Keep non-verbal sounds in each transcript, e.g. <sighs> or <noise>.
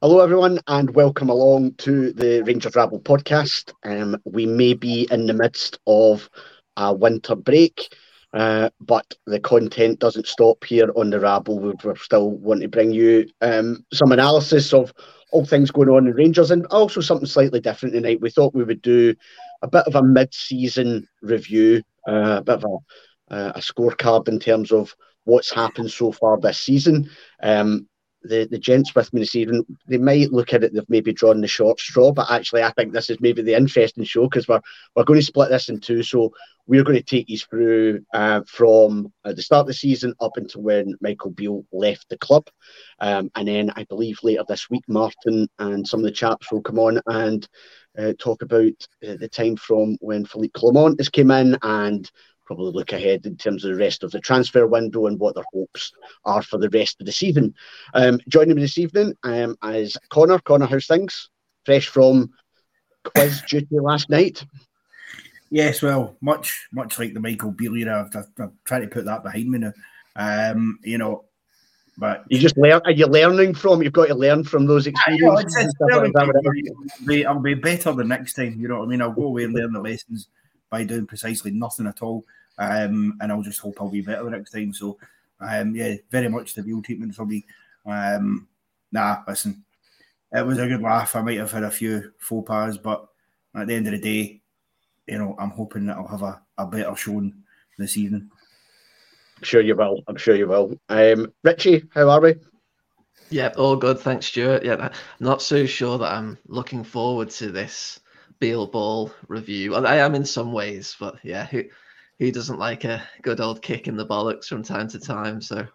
Hello, everyone, and welcome along to the Rangers Rabble podcast. Um, we may be in the midst of a winter break, uh, but the content doesn't stop here on the Rabble. We we still want to bring you um, some analysis of all things going on in Rangers and also something slightly different tonight. We thought we would do a bit of a mid season review, uh, a bit of a, uh, a scorecard in terms of what's happened so far this season. Um, the, the gents with me this evening, they might look at it, they've maybe drawn the short straw, but actually, I think this is maybe the interesting show because we're, we're going to split this in two. So, we're going to take you through uh, from uh, the start of the season up until when Michael Beale left the club. Um, and then I believe later this week, Martin and some of the chaps will come on and uh, talk about uh, the time from when Philippe Clement has came in and probably look ahead in terms of the rest of the transfer window and what their hopes are for the rest of the season. Um, joining me this evening um, is Connor. Connor, how's things? Fresh from quiz duty last night. Yes, well, much much like the Michael Beale era, I've, I've, tried to put that behind me now. Um, you know, but you just learn. Are you learning from? You've got to learn from those experiences. It's, it's I'll, be, I'll be better the next time. You know what I mean? I'll go away and learn the lessons by doing precisely nothing at all. Um, and I'll just hope I'll be better next time. So, um, yeah, very much the real treatment for me. Um, nah, listen, it was a good laugh. I might have had a few faux pas, but at the end of the day, you know, I'm hoping that I'll have a, a better showing this evening. I'm sure you will. I'm sure you will. Um, Richie, how are we? Yeah, all good. Thanks, Stuart. Yeah, I'm not so sure that I'm looking forward to this Beale Ball review. I am in some ways, but yeah, who who doesn't like a good old kick in the bollocks from time to time? So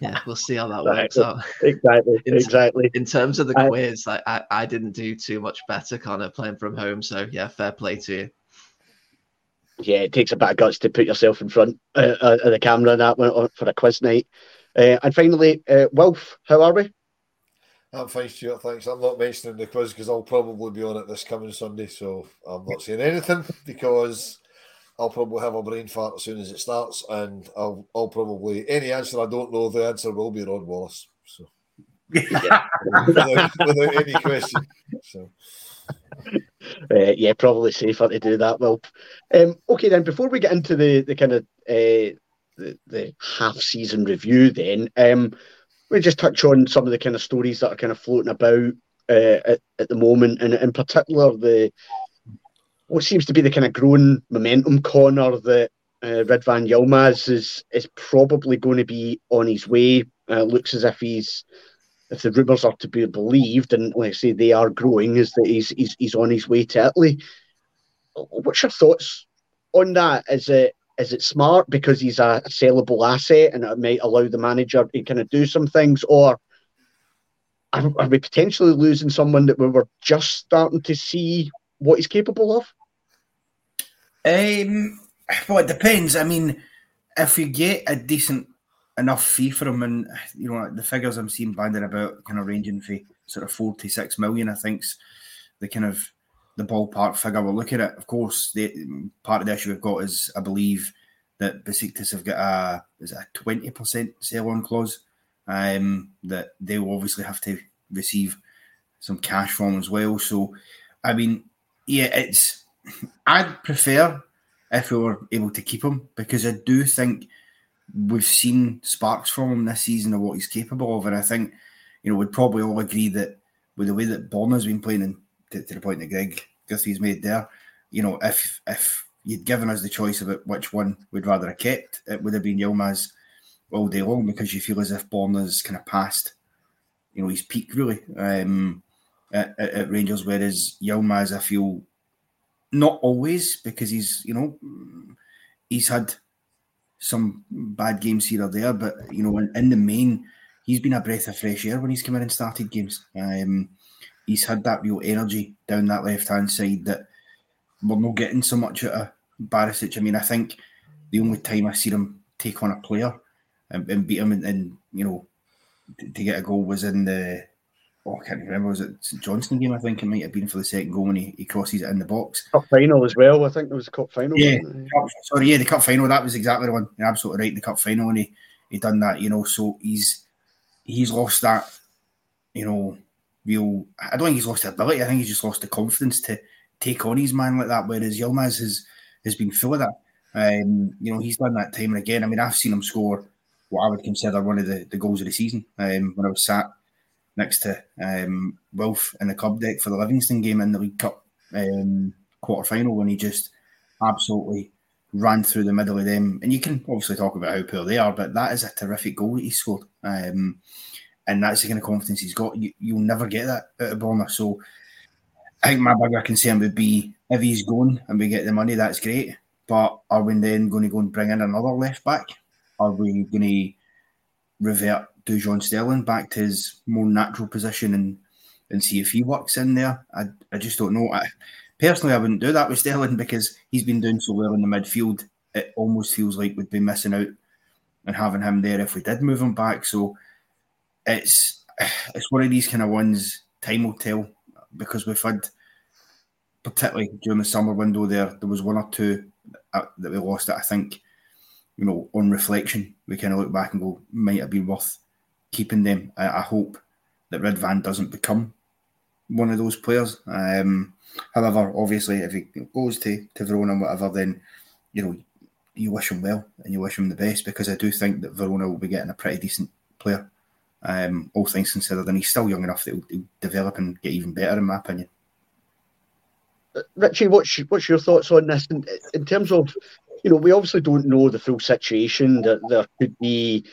yeah, we'll see how that works out. Exactly, in, exactly. In terms of the quiz, like, I, I didn't do too much better, kind of playing from home. So yeah, fair play to you. Yeah, it takes a bit of guts to put yourself in front uh, uh of the camera and that one for a quiz night. Uh, and finally, uh, Wolf, how are we? I'm fine, Stuart. Thanks. I'm not mentioning the quiz because I'll probably be on it this coming Sunday, so I'm not saying anything because I'll probably have a brain fart as soon as it starts, and I'll, I'll probably any answer I don't know, the answer will be Ron Wallace. So, without, without, any question. So. Uh, yeah, probably safer to do that. Well, um, okay then. Before we get into the the kind of uh, the, the half season review, then um, we just touch on some of the kind of stories that are kind of floating about uh, at, at the moment, and in particular the what seems to be the kind of growing momentum corner that uh, Ridvan Yilmaz is is probably going to be on his way. Uh, looks as if he's, if the rumours are to be believed, and like I say they are growing, is that he's he's, he's on his way to Italy. What's your thoughts on that? Is it is it smart because he's a, sellable asset and it might allow the manager to kind of do some things, or are, are we potentially losing someone that we were just starting to see what he's capable of? Um, well, it depends. I mean, if you get a decent enough fee for him, and you know the figures I'm seeing banding about, kind of ranging for sort of 46 million, I think's the kind of the ballpark figure we're looking at. Of course, the part of the issue we've got is I believe that Besiktas have got a is a twenty percent sell on clause um, that they will obviously have to receive some cash from as well. So, I mean, yeah, it's <laughs> I'd prefer if we were able to keep him because I do think we've seen sparks from him this season of what he's capable of, and I think you know we'd probably all agree that with the way that Borna's been playing and to, to the point that Greg Guthie's made there. You know, if if you'd given us the choice about which one we'd rather have kept, it would have been Yilmaz. all day long because you feel as if Borna's kind of past, you know, his peak really um, at, at, Rangers, whereas Yilmaz, I feel, not always because he's, you know, he's had some bad games here or there, but you know, in, in the main, he's been a breath of fresh air when he's come in and started games. Um, he's had that real energy down that left hand side that we're not getting so much out of Barisic. I mean, I think the only time I see him take on a player and, and beat him and, and, you know to, to, get a goal was in the oh I can't remember was it St Johnstone game I think it might have been for the second goal when he, he crosses it in the box. Cup final as well. I think it was the cup final. Yeah, cup, sorry, yeah, the cup final. That was exactly the one. You're absolutely right. The cup final and he he done that. You know, so he's he's lost that. You know, real. I don't think he's lost the ability. I think he's just lost the confidence to take on his man like that. Whereas Yilmaz has has been full of that. Um, you know, he's done that time and again. I mean, I've seen him score what I would consider one of the, the goals of the season um, when I was sat next to um, Wilf in the club deck for the Livingston game in the League Cup um, quarter final when he just absolutely ran through the middle of them. And you can obviously talk about how poor they are, but that is a terrific goal that he scored. Um, and that's the kind of confidence he's got. You, will never get that out of Borna. So I think my bigger concern would be if he's going and we get the money, that's great. But are we then going to go and bring in another left back? Are we going to revert Dujon Sterling back to his more natural position and and see if he works in there? I, I just don't know. I, personally, I wouldn't do that with Sterling <laughs> because he's been doing so well in the midfield. It almost feels like we'd be missing out and having him there if we did move him back. So it's <sighs> it's one of these kind of ones. Time will tell because we've had, particularly during the summer window, there there was one or two that we lost that I think, you know, on reflection, we kind of look back and go, might have been worth keeping them. I, I hope that Ridvan doesn't become one of those players. Um, however, obviously, if he goes to, to Verona and whatever, then, you know, you wish him well and you wish him the best because I do think that Verona will be getting a pretty decent player um, all things considered, and he's still young enough that he'll, he'll develop and get even better, in my opinion. Uh, Richie, what's what's your thoughts on this in, in terms of you know we obviously don't know the full situation that there could be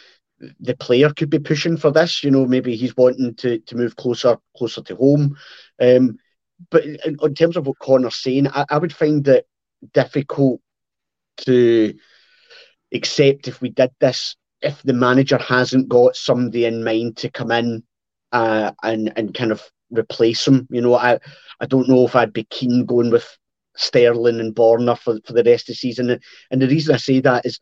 the player could be pushing for this you know maybe he's wanting to, to move closer closer to home um, but in, in, terms of what Connor's saying I, I would find it difficult to accept if we did this if the manager hasn't got somebody in mind to come in uh, and and kind of replace him, you know, I I don't know if I'd be keen going with Sterling and Borna for for the rest of the season. And the reason I say that is,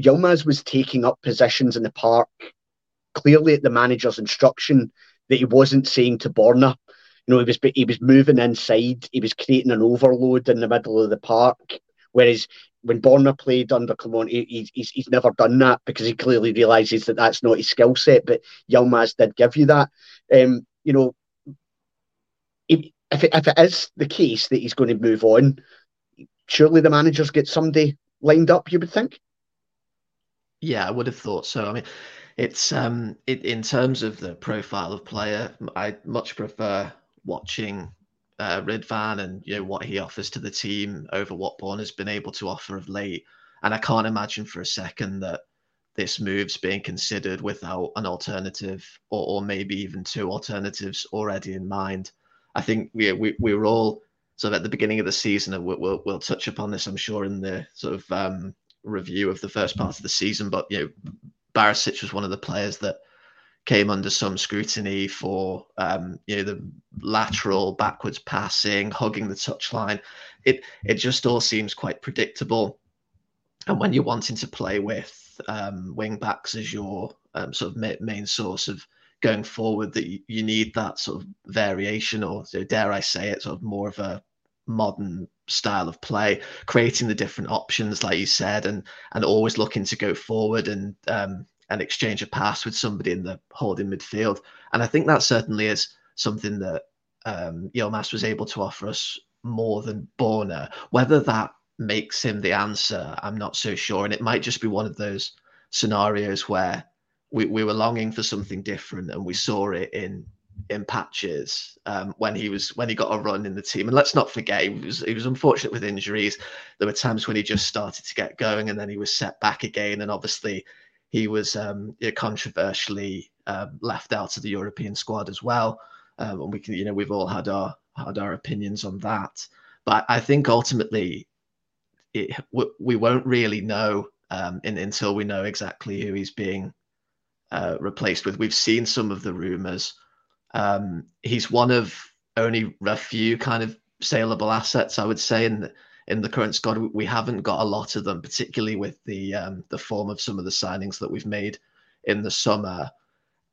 Yilmaz was taking up positions in the park clearly at the manager's instruction that he wasn't saying to Borna. You know, he was he was moving inside. He was creating an overload in the middle of the park. Whereas when Borna played under Clement, he, he's, he's never done that because he clearly realizes that that's not his skill set. But Yilmaz did give you that. Um, you know, if, if, it, if it is the case that he's going to move on, surely the managers get somebody lined up, you would think? Yeah, I would have thought so. I mean, it's um, it, in terms of the profile of player, I much prefer watching uh, Ridvan and you know what he offers to the team over what Borna has been able to offer of late. And I can't imagine for a second that this move's being considered without an alternative or, or maybe even two alternatives already in mind. I think we, we, we were all sort of at the beginning of the season, and we'll, we'll, we'll touch upon this, I'm sure, in the sort of um, review of the first part of the season. But, you know, Barisic was one of the players that came under some scrutiny for um, you know the lateral backwards passing, hugging the touchline. It it just all seems quite predictable. And when you're wanting to play with um, wing backs as your um, sort of main source of going forward, that you, need that sort of variation, or so dare I say it, sort of more of a modern style of play, creating the different options, like you said, and and always looking to go forward and um, and exchange a pass with somebody in the holding midfield. And I think that certainly is something that um, Yilmaz was able to offer us more than Borna. Whether that makes him the answer, I'm not so sure. And it might just be one of those scenarios where we, we were longing for something different and we saw it in in patches um, when he was when he got a run in the team. And let's not forget he was he was unfortunate with injuries. There were times when he just started to get going and then he was set back again. And obviously he was um, controversially um, left out of the European squad as well. Um, and we can you know we've all had our had our opinions on that. But I think ultimately it, we won't really know um, in, until we know exactly who he's being uh, replaced with. We've seen some of the rumors. Um, he's one of only a few kind of saleable assets, I would say, in the, in the current squad. We haven't got a lot of them, particularly with the um, the form of some of the signings that we've made in the summer.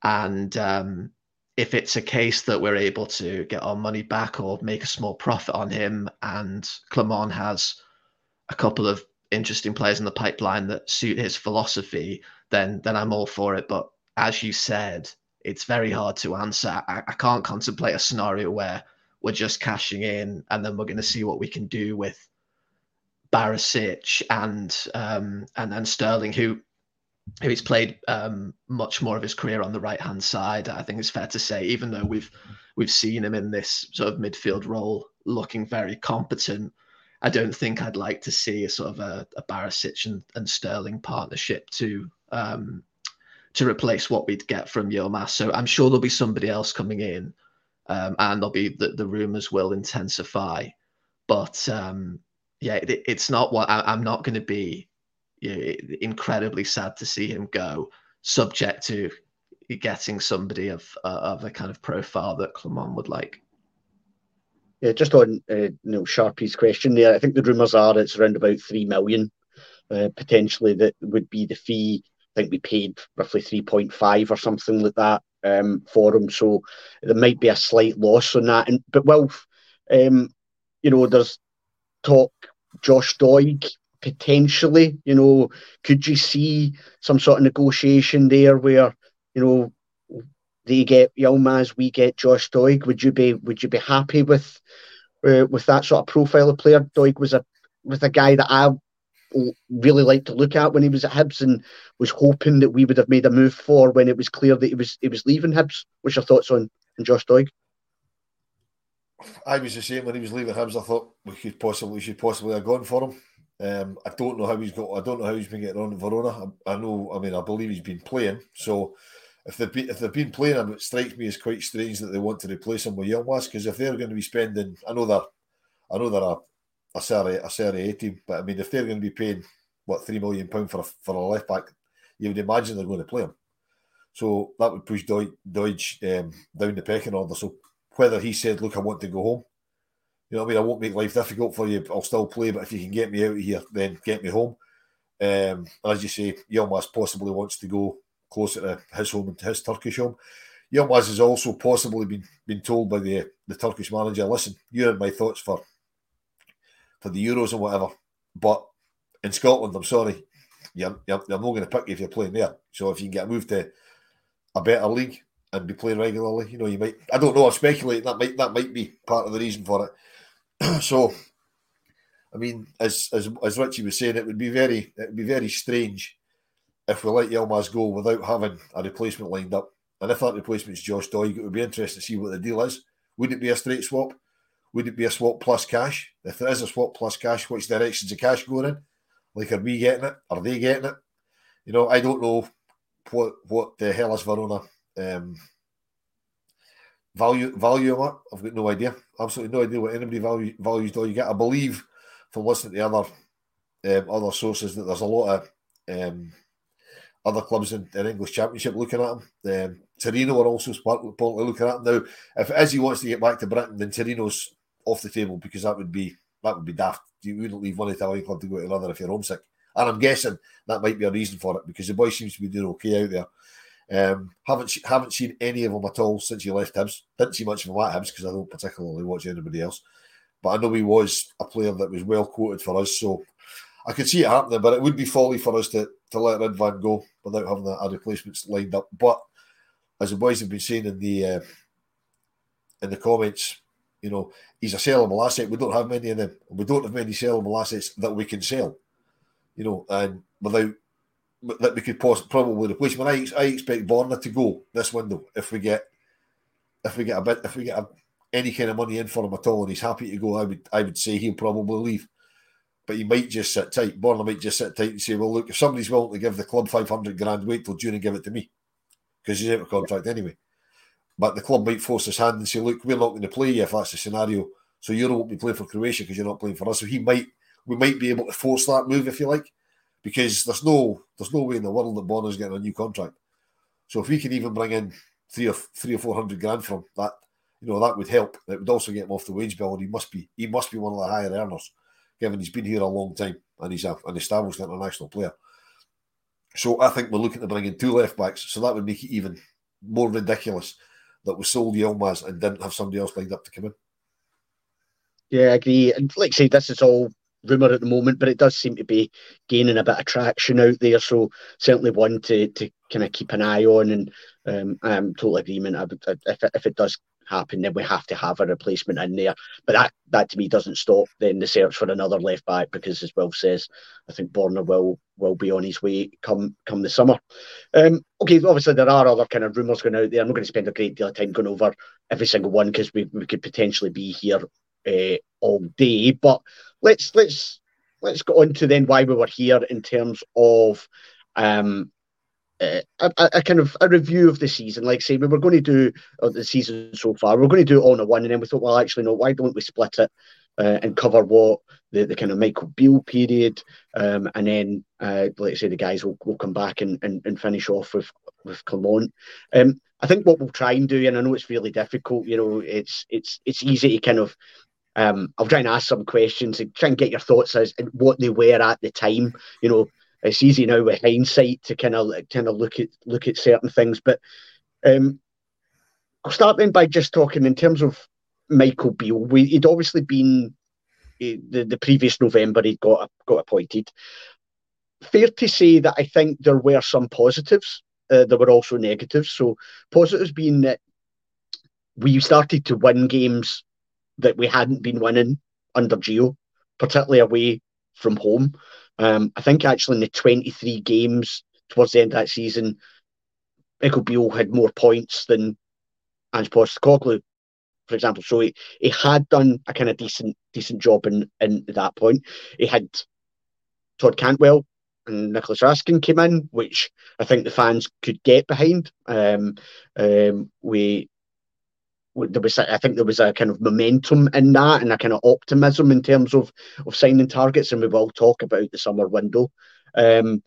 And um, if it's a case that we're able to get our money back or make a small profit on him, and Clement has a couple of interesting players in the pipeline that suit his philosophy, then then I'm all for it. But as you said, it's very hard to answer. I, I can't contemplate a scenario where we're just cashing in and then we're going to see what we can do with Barisic and um, and and Sterling, who who he's played um, much more of his career on the right hand side. I think it's fair to say, even though we've we've seen him in this sort of midfield role, looking very competent. I don't think I'd like to see a sort of a, a Barisic and, and Sterling partnership to um, to replace what we'd get from Yilmaz. So I'm sure there'll be somebody else coming in, um, and there'll be the, the rumors will intensify. But um, yeah, it, it's not what I, am not going to be you know, incredibly sad to see him go, subject to getting somebody of uh, of a kind of profile that Clement would like. Yeah, just on uh, you know Sharpie's question there, I think the rumours are it's around about three million uh, potentially that would be the fee. I think we paid roughly three point five or something like that um, for him, so there might be a slight loss on that. And but well, um, you know, there's talk Josh Doig potentially. You know, could you see some sort of negotiation there where you know they get Yilmaz, we get Josh Doig. Would you be would you be happy with uh, with that sort of profile of player? Doig was a with a guy that I really liked to look at when he was at Hibs and was hoping that we would have made a move for when it was clear that he was he was leaving Hibs. What's your thoughts on, on Josh Doig? I was the same when he was leaving Hibs. I thought we could possibly we should possibly have gone for him. Um, I don't know how he's got. I don't know how he's been getting on in Verona. I, I know. I mean, I believe he's been playing. So if they've been, if they've been playing him, it strikes me as quite strange that they want to replace him with Yilmaz because if they're going to be spending, I know they're, I know they're a, a Serie a Serie A team, but I mean if they're going to be paying what three million pound for a, for a left back, you would imagine they're going to play him. So that would push Doig, um, down the pecking order. So whether he said, "Look, I want to go home," you know what I mean. I won't make life difficult for you. I'll still play, but if you can get me out of here, then get me home. Um, as you say, Yilmaz possibly wants to go closer to his home and to his Turkish home. Yilmaz has also possibly been been told by the the Turkish manager, listen, you had my thoughts for for the Euros and whatever, but in Scotland, I'm sorry, you're, you're, you're not going to pick you if you're playing there. So if you can get moved to a better league and be playing regularly, you know, you might. I don't know. I'm speculating that might that might be part of the reason for it. <clears throat> so, I mean, as as as Richie was saying, it would be very it would be very strange if we let Yilmaz go without having a replacement lined up. And if that replacement is Josh Doig, it would be interesting to see what the deal is. Would it be a straight swap? Would it be a swap plus cash? If there is a swap plus cash, which directions the cash going in? Like, are we getting it? Are they getting it? You know, I don't know what what the hell is Verona um, value value at. I've got no idea. Absolutely no idea what anybody value, values do you get. I believe from listening to other um, other sources that there's a lot of um, other clubs in, English Championship looking at him. Um, Torino are also partly looking at him now. If as he wants to get back to Britain, then Torino's off the table because that would be that would be daft. You wouldn't leave one Italian club to go to another if you're homesick. And I'm guessing that might be a reason for it because the boy seems to be doing okay out there. Um, haven't haven't seen any of them at all since he left Hibs. Didn't see much of him at Hibs because I don't particularly watch anybody else. But I know he was a player that was well quoted for us, so I could see it happening. But it would be folly for us to to let Ridvan go without having a, a replacement lined up. But as the boys have been saying in the uh, in the comments, you know, he's a sellable asset. We don't have many of them. We don't have many sellable assets that we can sell. You know, and without that we could possibly probably replace him. I, I expect Borna to go this window if we get if we get a bit, if we get a, any kind of money in for him at all, and he's happy to go, I would, I would say he'll probably leave. But he might just sit tight. Borna might just sit tight and say, "Well, look, if somebody's willing to give the club five hundred grand, wait till June and give it to me, because he's out of contract anyway." But the club might force his hand and say, "Look, we're not going to play you if that's the scenario. So you won't be playing for Croatia because you're not playing for us." So he might, we might be able to force that move if you like, because there's no, there's no way in the world that Borna's getting a new contract. So if we can even bring in three or three or four hundred grand from that, you know, that would help. It would also get him off the wage bill, and he must be he must be one of the higher earners, given he's been here a long time and he's a, an established international player. So I think we're looking to bring in two left backs, so that would make it even more ridiculous that we sold Yilmaz and didn't have somebody else lined up to come in. Yeah, I agree. And like I say, this is all rumour at the moment, but it does seem to be gaining a bit of traction out there. So certainly one to to kind of keep an eye on. And um, I'm totally agreement. I if if it does happen, then we have to have a replacement in there. But that that to me doesn't stop then the search for another left back because, as Will says, I think Borna will will be on his way come come the summer. Um, okay, obviously there are other kind of rumours going out there. I'm not going to spend a great deal of time going over every single one because we, we could potentially be here uh, all day. But let's let's let's go on to then why we were here in terms of um, uh, a, a, kind of a review of the season. Like say we were going to do uh, the season so far, we are going to do it in a one, and then we thought, well, actually, no, why don't we split it uh, and cover what the, the kind of Michael Beale period, um, and then uh, let's say the guys will, will come back and, and, and finish off with with Clement. Um, I think what we'll try and do, and I know it's really difficult. You know, it's it's it's easy to kind of um, I'll try and ask some questions and try and get your thoughts as and what they were at the time. You know, it's easy now with hindsight to kind of kind of look at look at certain things. But um, I'll start then by just talking in terms of Michael Beale. We, he'd obviously been the, the previous November he'd got got appointed. Fair to say that I think there were some positives. Uh, there were also negatives. So positives being that we started to win games that we hadn't been winning under Gio, particularly away from home. Um, I think actually in the 23 games towards the end of that season, Michael Beale had more points than Ange Postecoglou, for example. So he, he had done a kind of decent decent job in, in that point. He had Todd Cantwell and Nicolas Raskin came in, which I think the fans could get behind. Um, um, we there was I think there was a kind of momentum in that and a kind of optimism in terms of of signing targets, and we will talk about the summer window. Um,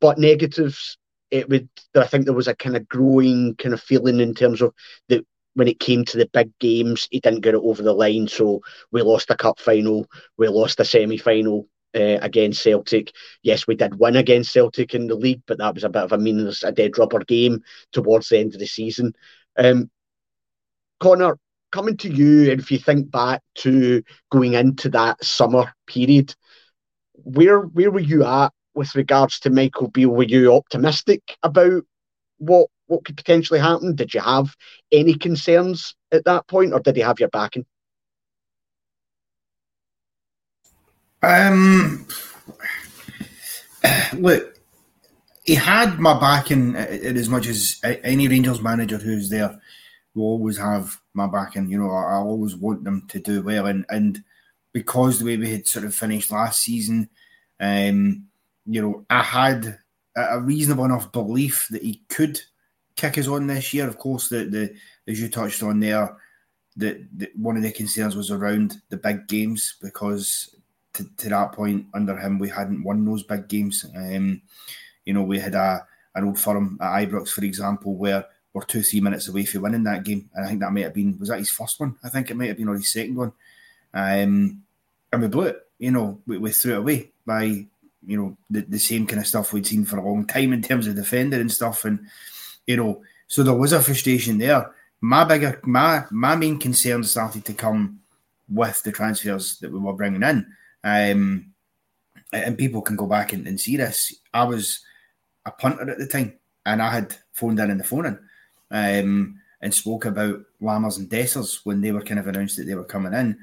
but negatives, it would I think there was a kind of growing kind of feeling in terms of that when it came to the big games, he didn't get it over the line. So we lost a cup final, we lost a semi final. Uh, against Celtic. Yes, we did win against Celtic in the league, but that was a bit of a meaningless, a dead rubber game towards the end of the season. Um, Connor, coming to you, and if you think back to going into that summer period, where where were you at with regards to Michael Beale? Were you optimistic about what what could potentially happen? Did you have any concerns at that point, or did he have your backing? Um, look, he had my backing in as much as any Rangers manager who's there will always have my backing. You know, I, I always want them to do well, and and because the way we had sort of finished last season, um, you know, I had a reasonable enough belief that he could kick us on this year. Of course, the the as you touched on there, that one of the concerns was around the big games because to, to that point under him we hadn't won those big games. Um, you know, we had a an old firm at Ibrox, for example, where we're two, three minutes away from winning that game. And I think that might have been was that his first one? I think it might have been or his second one. Um, and we blew it. You know, we, we threw it away by you know the, the same kind of stuff we'd seen for a long time in terms of defender and stuff. And you know, so there was a frustration there. My bigger, my my main concern started to come with the transfers that we were bringing in. Um, and people can go back and, and see this. I was a punter at the time, and I had phoned in in the phone in um, and spoke about Lammers and Dessers when they were kind of announced that they were coming in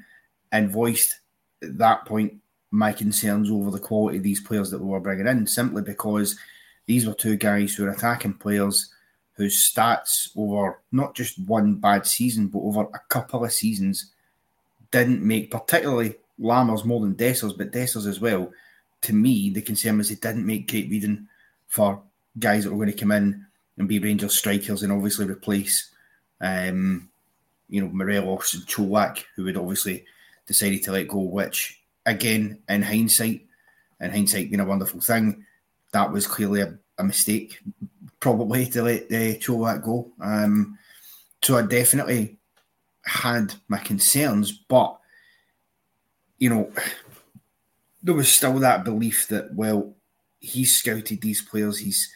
and voiced at that point my concerns over the quality of these players that we were bringing in simply because these were two guys who were attacking players whose stats over not just one bad season, but over a couple of seasons didn't make, particularly Lammers more than Dessers, but Dessers as well. To me, the concern was they didn't make great reading for guys that were going to come in and be Rangers strikers and obviously replace, um, you know, Morelos and Čolak, who would obviously decided to let go, which again, in hindsight, in hindsight being a wonderful thing, that was clearly a, a mistake, probably to let uh, Čolak go. Um, so I definitely had my concerns, but you know, there was still that belief that well, he's scouted these players, he's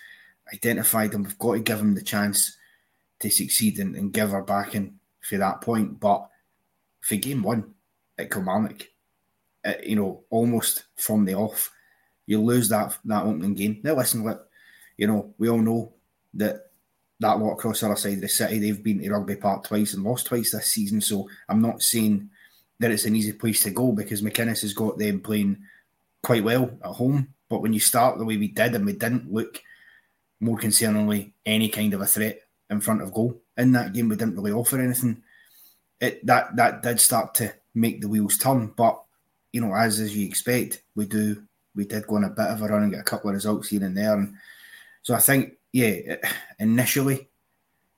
identified them. We've got to give him the chance to succeed and, and give our backing for that point. But for game one at Kilmarnock, uh, you know, almost from the off, you lose that that opening game. Now listen, look, you know, we all know that that lot across the other side of the city, they've been to Rugby Park twice and lost twice this season. So I'm not saying that it's an easy place to go because McInnes has got them playing quite well at home. But when you start the way we did and we didn't look more concerningly any kind of a threat in front of goal in that game, we didn't really offer anything. It that that did start to make the wheels turn. But you know, as as you expect, we do we did go on a bit of a run and get a couple of results here and there. And so I think, yeah, initially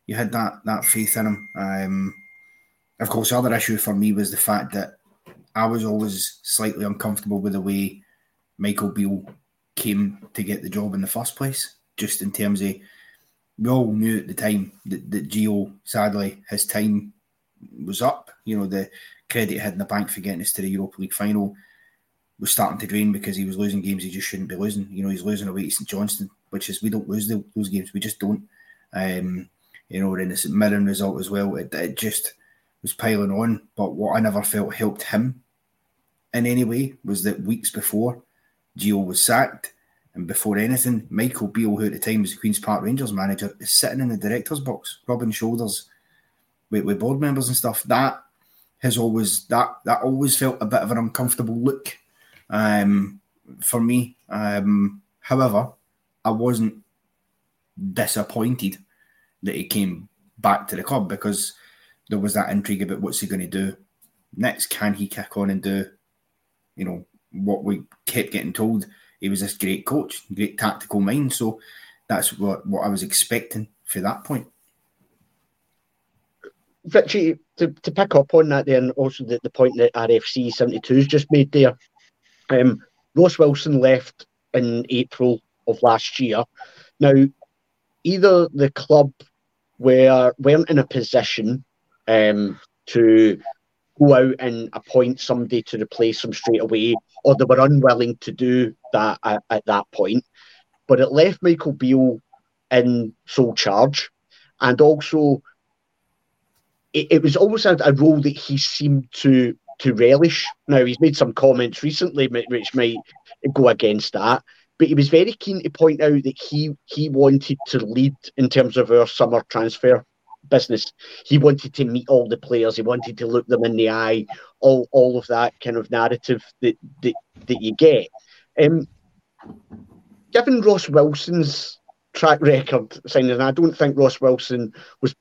you had that that faith in him. Um, of course, the other issue for me was the fact that I was always slightly uncomfortable with the way Michael Beale came to get the job in the first place. Just in terms of, we all knew at the time that, that Gio, sadly, his time was up. You know, the credit he had in the bank for getting us to the Europa League final was starting to drain because he was losing games he just shouldn't be losing. You know, he's losing away to St Johnstone, which is we don't lose the, those games, we just don't. Um, you know, in the St Mirren result as well, it, it just was piling on. But what I never felt helped him in any way was that weeks before Gio was sacked, and before anything, Michael Beale, who at the time was the Queen's Park Rangers manager, is sitting in the director's box, rubbing shoulders with, with board members and stuff. That has always that that always felt a bit of an uncomfortable look um, for me. Um, however, I wasn't disappointed that he came back to the club because there was that intrigue about what's he going to do next. Can he kick on and do, you know, what we kept getting told? He was this great coach, great tactical mind. So that's what, what I was expecting for that point. Richie, to, to pick up on that, then also the, the point that RFC 72 has just made there. Um, Ross Wilson left in April of last year. Now, either the club were weren't in a position um, to go out and appoint somebody to replace him straight away, or they were unwilling to do that at, at that point. But it left Michael Beale in sole charge, and also it, it was almost a, a role that he seemed to to relish. Now he's made some comments recently which might go against that, but he was very keen to point out that he he wanted to lead in terms of our summer transfer business. He wanted to meet all the players. He wanted to look them in the eye. All all of that kind of narrative that that, that you get. Um, given Ross Wilson's track record, signing, I don't think Ross Wilson was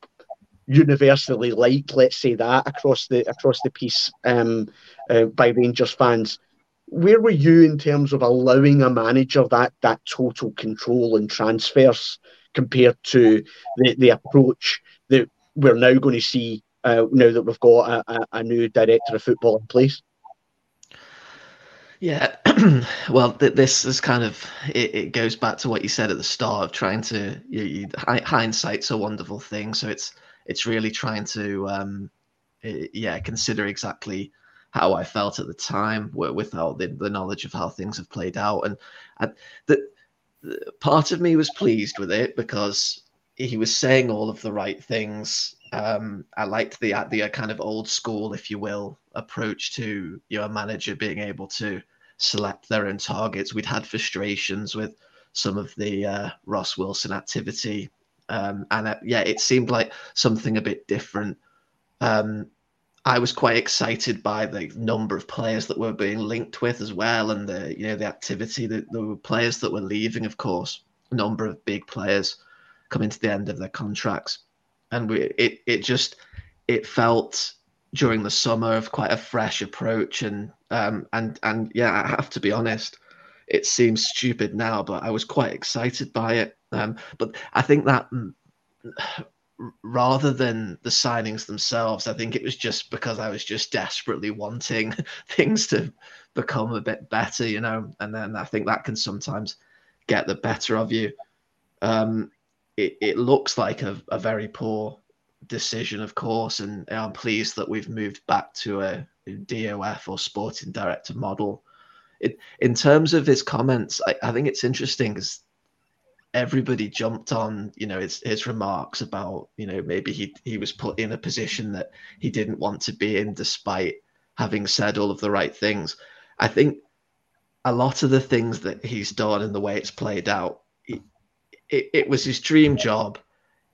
universally liked, let's say that, across the across the piece um, uh, by Rangers fans. Where were you in terms of allowing a manager that that total control and transfers compared to the, the approach we're now going to see uh, now that we've got a, a, new director of football in place? Yeah, <clears throat> well, th- this is kind of it, it, goes back to what you said at the start of trying to you, you, hindsight's a wonderful thing. So it's it's really trying to um, it, yeah consider exactly how I felt at the time without the, the knowledge of how things have played out. And the, part of me was pleased with it because he was saying all of the right things. Um, I liked the the kind of old school, if you will, approach to your manager being able to select their own targets. We'd had frustrations with some of the uh, Ross Wilson activity um, and uh, yeah, it seemed like something a bit different. Um, I was quite excited by the number of players that were being linked with as well, and the you know the activity that there were players that were leaving, of course, a number of big players coming to the end of their contracts, and we it it just it felt during the summer of quite a fresh approach. And um and and yeah I have to be honest it seems stupid now but I was quite excited by it. Um but I think that rather than the signings themselves I think it was just because I was just desperately wanting <laughs> things to become a bit better you know? And then I think that can sometimes get the better of you. Um it, it looks like a, a very poor decision, of course, and I'm pleased that we've moved back to a DOF or sporting director model. It, in terms of his comments, I, I think it's interesting because everybody jumped on, you know, his, his remarks about, you know, maybe he he was put in a position that he didn't want to be in, despite having said all of the right things. I think a lot of the things that he's done and the way it's played out, it, it, was his dream job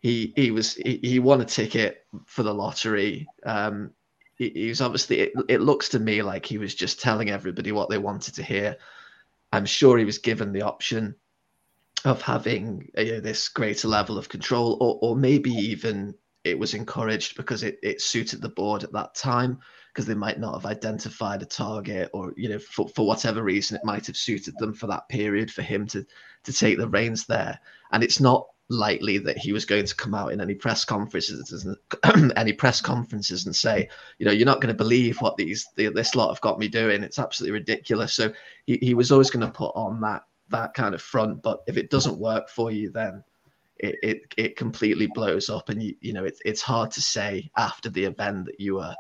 he he was he, he won a ticket for the lottery. Um, he, he was obviously it, it looks to me like he was just telling everybody what they wanted to hear. I'm sure he was given the option of having uh, this greater level of control, or or maybe even it was encouraged because it, it suited the board at that time because they might not have identified a target or you know for, for whatever reason it might have suited them for that period for him to to take the reins there and it's not likely that he was going to come out in any press conferences <clears throat> any press conferences and say you know you're not going to believe what these the, this lot have got me doing. It's absolutely ridiculous. So he, he was always going to put on that that kind of front. But if it doesn't work for you then it it, it completely blows up. And you you know it's it's hard to say after the event that you were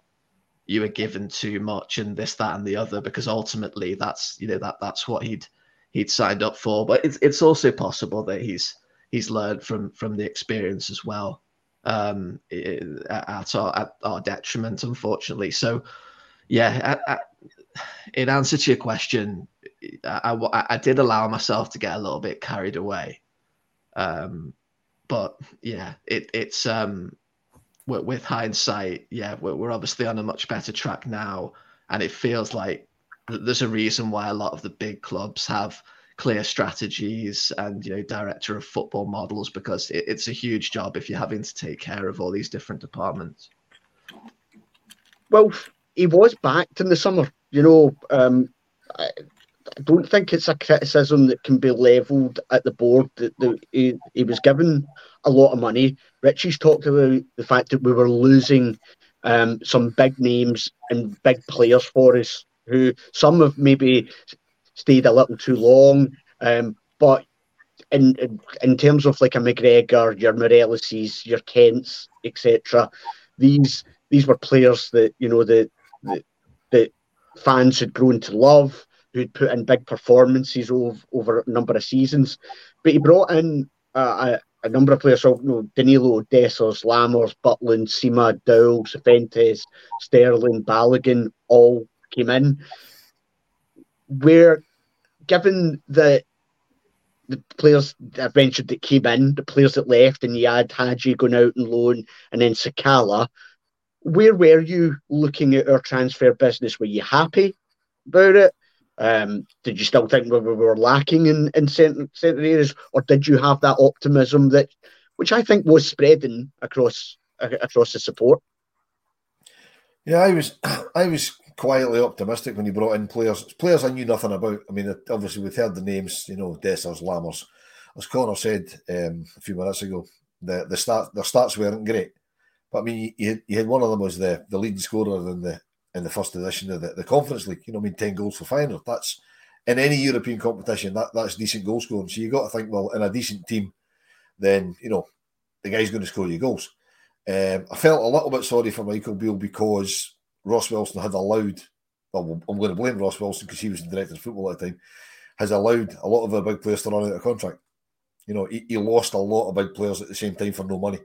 you were given too much and this that and the other because ultimately that's you know that that's what he'd he'd signed up for. But it's it's also possible that he's he's learned from from the experience as well um, at our at our detriment, unfortunately. So, yeah, I, I, in answer to your question, I, I, did allow myself to get a little bit carried away, um, but yeah, it, it's um, with hindsight, yeah, we're, we're obviously on a much better track now, and it feels like there's a reason why a lot of the big clubs have clear strategies and you know director of football models because it, it's a huge job if you're having to take care of all these different departments. Well he was backed in the summer you know um, I, I, don't think it's a criticism that can be levelled at the board that, that he, he, was given a lot of money. Richie's talked about the fact that we were losing um, some big names and big players for us who some have maybe stayed a little too long. Um, but in, in, terms of like a McGregor, your Morelos's, your Kents, etc., these these were players that you know that that fans had grown to love, who'd put in big performances over, over a number of seasons. But he brought in a, a, number of players, so you know, Danilo, Dessers, Lammers, Butland, Sima, Dowell, Cifuentes, Sterling, Balogun, all came in. Where given the the players I mentioned that came in, the players that left, and you had Hagi going out and loan, and then Sakala. Where were you looking at our transfer business? Were you happy about it? Um, did you still think we were lacking in, in certain, certain areas, or did you have that optimism that, which I think was spreading across across the support? Yeah, I was <coughs> I was quietly optimistic when he brought in players players I knew nothing about. I mean, obviously we've heard the names, you know, Dessers, Lammers. As Connor said um, a few minutes ago, the the start their stats weren't great, but I mean, you you had one of them was the the leading scorer in the in the first edition of the, the Conference League. You know, I mean, ten goals for final. That's in any European competition. That that's decent goal scoring. So you got to think, well, in a decent team, then you know the guy's going to score your goals. Um, I felt a little bit sorry for Michael Beale because Ross Wilson had allowed, well, I'm going to blame Ross Wilson because he was the director of football at the time, has allowed a lot of the big players to run out of contract. You know, he, he lost a lot of big players at the same time for no money.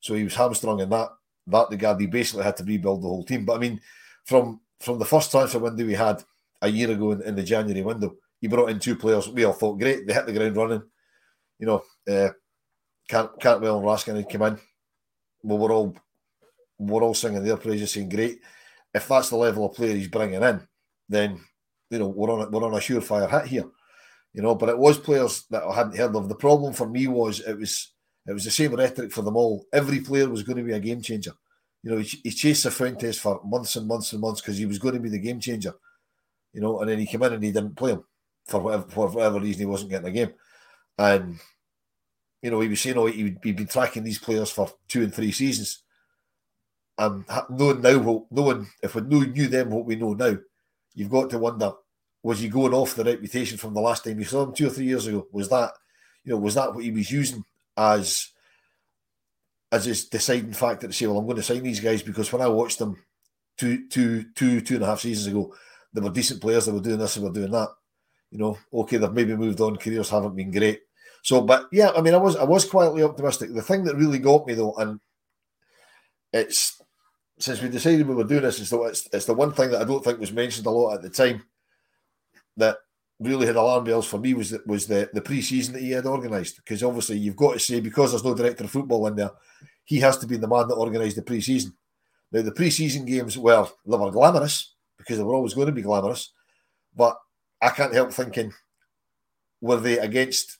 So he was hamstrung in that that regard. He basically had to rebuild the whole team. But I mean, from from the first transfer window we had a year ago in, in the January window, he brought in two players we all thought great. They hit the ground running. You know, uh, Cant, Cantwell and Raskin had come in. Well, we're all we're all singing their praises, saying great if that's the level of player he's bringing in, then you know we're on a, we're on a surefire hit here. You know, but it was players that I hadn't heard of. The problem for me was it was It was the same rhetoric for them all. Every player was going to be a game changer. You know, he, he chased Cifuentes for months and months and months because he was going to be the game changer. You know, and then he came in and he didn't play him for whatever for whatever reason he wasn't getting a game. And you know, he was saying, oh, he'd, he'd been tracking these players for two and three seasons. Um, and knowing now, what, knowing if we knew, them what we know now, you've got to wonder, was he going off the reputation from the last time you saw him two or three years ago? Was that, you know, was that what he was using as as his deciding factor to say, well, I'm going to sign these guys because when I watched them two, two, two, two and a half seasons ago, they were decent players. They were doing this, they were doing that. You know, okay, they've maybe moved on. Careers haven't been great. So, but yeah, I mean, I was I was quietly optimistic. The thing that really got me though, and it's since we decided we were doing this, it's the it's, it's the one thing that I don't think was mentioned a lot at the time that really had alarm bells for me was that was the the pre-season that he had organised because obviously you've got to say because there's no director of football in there, he has to be the man that organised the pre-season. Now the pre-season games, well, they were glamorous because they were always going to be glamorous, but I can't help thinking were they against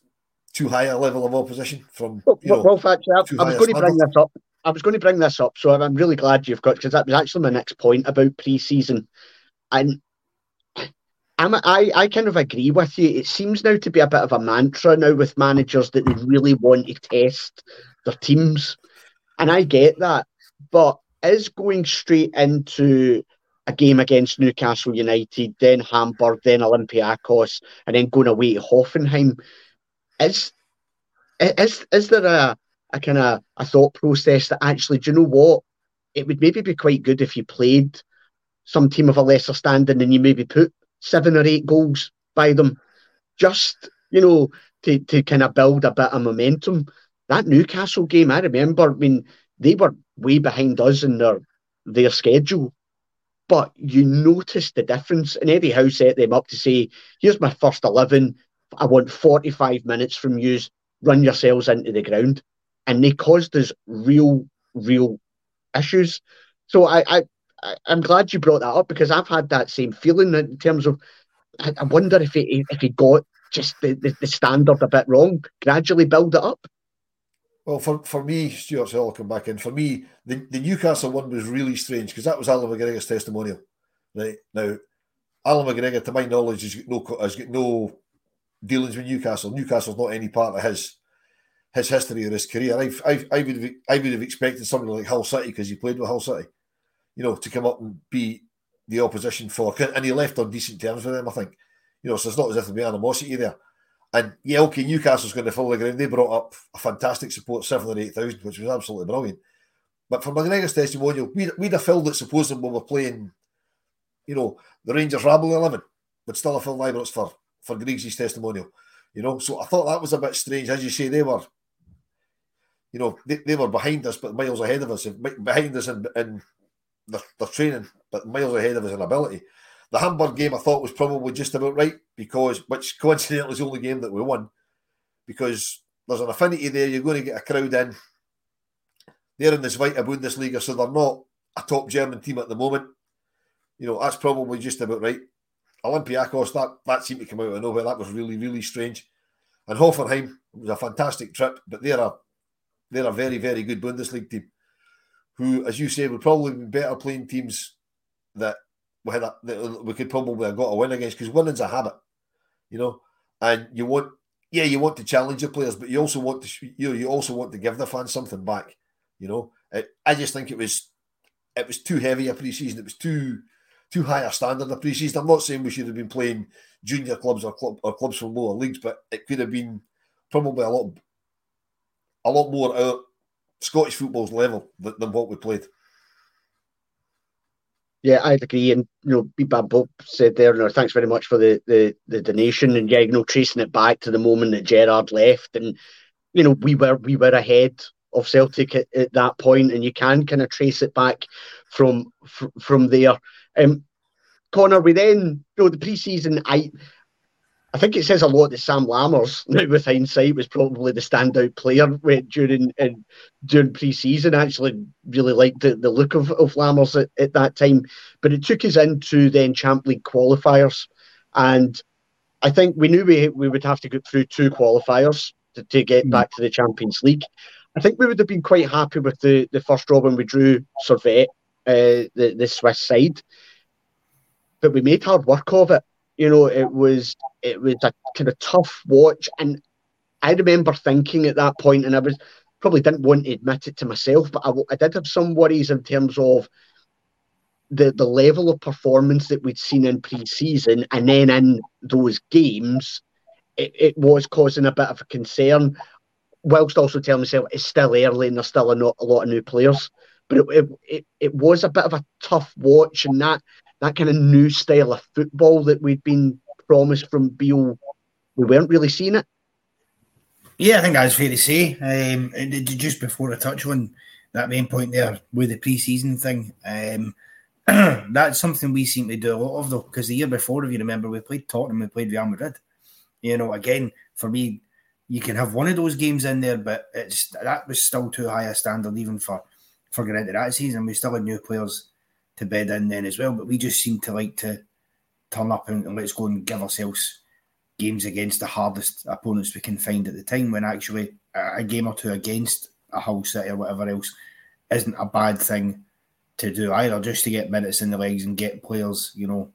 too high a level of opposition from. Well, know, well actually, I, I was going to bring this up. I was going to bring this up, so I'm really glad you've got because that was actually my next point about pre-season, and I'm, I I kind of agree with you. It seems now to be a bit of a mantra now with managers that they really want to test their teams, and I get that, but is going straight into a game against Newcastle United, then Hamburg, then Olympiacos, and then going away to Hoffenheim is is is there a a kind of a thought process that actually, do you know what? It would maybe be quite good if you played some team of a lesser standing and you maybe put seven or eight goals by them, just you know, to, to kind of build a bit of momentum. That Newcastle game, I remember, I mean, they were way behind us in their their schedule. But you noticed the difference, and Eddie Howe set them up to say, "Here's my first eleven. I want 45 minutes from you. Run yourselves into the ground. And they caused us real, real issues. So I, I, I'm glad you brought that up because I've had that same feeling in terms of I, wonder if he if he got just the, the, the, standard a bit wrong, gradually build it up. Well, for, for me, Stuart, so I'll come back in. For me, the, the Newcastle one was really strange because that was Allan McGregor's testimonial. Right now, Allan McGregor, to my knowledge, has got no has got no dealings with Newcastle. Newcastle's not any part of his his history or his career. I've, I've, I would have, I would have expected somebody like Hull City because he played with Hull City, you know, to come up and be the opposition for, and he left on decent terms with them. I think, you know, so it's not as if there'd be animosity there. And yeah, okay, Newcastle's going to fill the ground. They brought up a fantastic support, seven or eight thousand, which was absolutely brilliant. But for McGregor's testimonial, we'd, we'd have filled it, supposing we were playing, you know, the Rangers Rabble 11, but still have filled Ibrox for for Griggs' testimonial. You know, so I thought that was a bit strange. As you say, they were, you know, they, they were behind us, but miles ahead of us, behind us in, in their, their training, but miles ahead of us in ability. The Hamburg game I thought was probably just about right because, which coincidentally is the only game that we won, because there's an affinity there. You're going to get a crowd in. They're in the Zweite Bundesliga, so they're not a top German team at the moment. You know, that's probably just about right. Olympiacos, that, that seemed to come out of nowhere. That was really, really strange. And Hoffenheim was a fantastic trip, but they're a they're a very, very good Bundesliga team who, as you say, would probably be better playing teams that we had a, that we could probably have got a win against because winning's a habit, you know. And you want, yeah, you want to challenge your players, but you also want to, you know, you also want to give the fans something back, you know. It, I just think it was, it was too heavy a pre-season. It was too too high a standard of pre-season. I'm not saying we should have been playing junior clubs or, club, or clubs from lower leagues, but it could have been probably a lot, a lot more out Scottish football's level than, than what we played. Yeah, I'd agree. And you know, Bebab Bob said there, you know, thanks very much for the, the the donation. And yeah, you know, tracing it back to the moment that Gerrard left, and you know, we were we were ahead of Celtic at, at that point, and you can kind of trace it back from fr- from there. Um, Connor, we then, you know, the preseason, I I think it says a lot that Sam Lammers, <laughs> now with hindsight, was probably the standout player during during pre-season. I actually really liked the, the look of, of Lammers at, at that time. But it took us into then Champ League qualifiers. And I think we knew we, we would have to go through two qualifiers to, to get mm. back to the Champions League. I think we would have been quite happy with the, the first draw when we drew Servette, uh, the, the Swiss side. But we made hard work of it. You know, it was it was a kind of tough watch. And I remember thinking at that point, and I was probably didn't want to admit it to myself, but I, I did have some worries in terms of the the level of performance that we'd seen in pre-season and then in those games it, it was causing a bit of a concern whilst also telling myself it's still early and there's still a, not, a lot of new players. But it, it, it, it was a bit of a tough watch, and that that kind of new style of football that we'd been promised from Beale, we weren't really seeing it. Yeah, I think that's fair to say. Um, just before I touch on that main point there with the pre-season thing, um, <clears throat> that's something we seem to do a lot of though, because the year before, if you remember, we played Tottenham, we played Real Madrid. You know, again, for me, you can have one of those games in there, but it's that was still too high a standard even for for into that season. We still had new players to bed in then as well, but we just seem to like to turn up and, and let's go and give ourselves games against the hardest opponents we can find at the time. When actually a game or two against a Hull City or whatever else isn't a bad thing to do either, just to get minutes in the legs and get players, you know,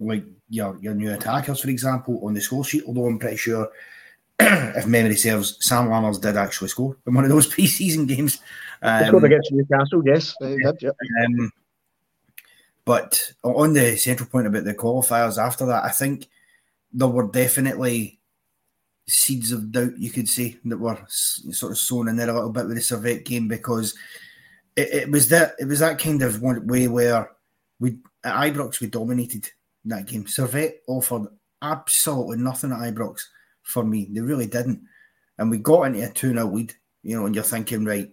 like your your new attackers, for example, on the score sheet. Although I'm pretty sure <clears throat> if memory serves, Sam Lammers did actually score in one of those <laughs> pre-season games. Um, scored against Newcastle, yes. Did, yeah. um, but on the central point about the qualifiers after that, I think there were definitely seeds of doubt, you could say, that were sort of sown in there a little bit with the Servette game because it, it was that it was that kind of one way where we at Ibrox we dominated that game. Servette offered absolutely nothing at Ibrox for me. They really didn't. And we got into a 2 0 lead, you know, and you're thinking, right,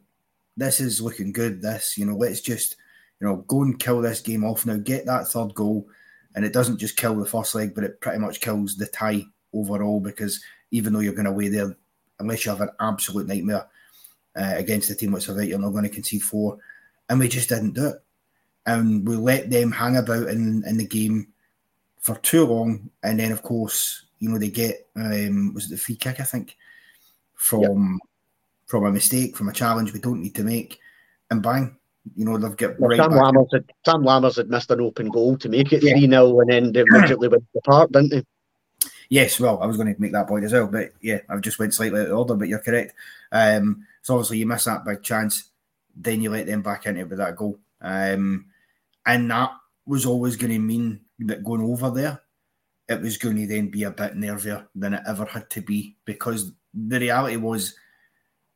this is looking good. This, you know, let's just, you know, go and kill this game off now, get that third goal. And it doesn't just kill the first leg, but it pretty much kills the tie overall because even though you're going away there, unless you have an absolute nightmare uh, against the team like Servette, you're not going to concede four. And we just didn't do it. And we let them hang about in, in the game for too long. And then, of course, you know, they get um, was it the free kick, I think, from yep. from a mistake, from a challenge we don't need to make, and bang, you know, they've got well, right Sam Lammers had Sam Lammers had missed an open goal to make it three yeah. 0 and then they immediately went apart, didn't they? Yes, well, I was going to make that point as well, but yeah, I've just went slightly out of order, but you're correct. Um, so obviously you miss that big chance, then you let them back into it with that goal, um, and that was always going to mean that going over there it was going to then be a bit nervier than it ever had to be because the reality was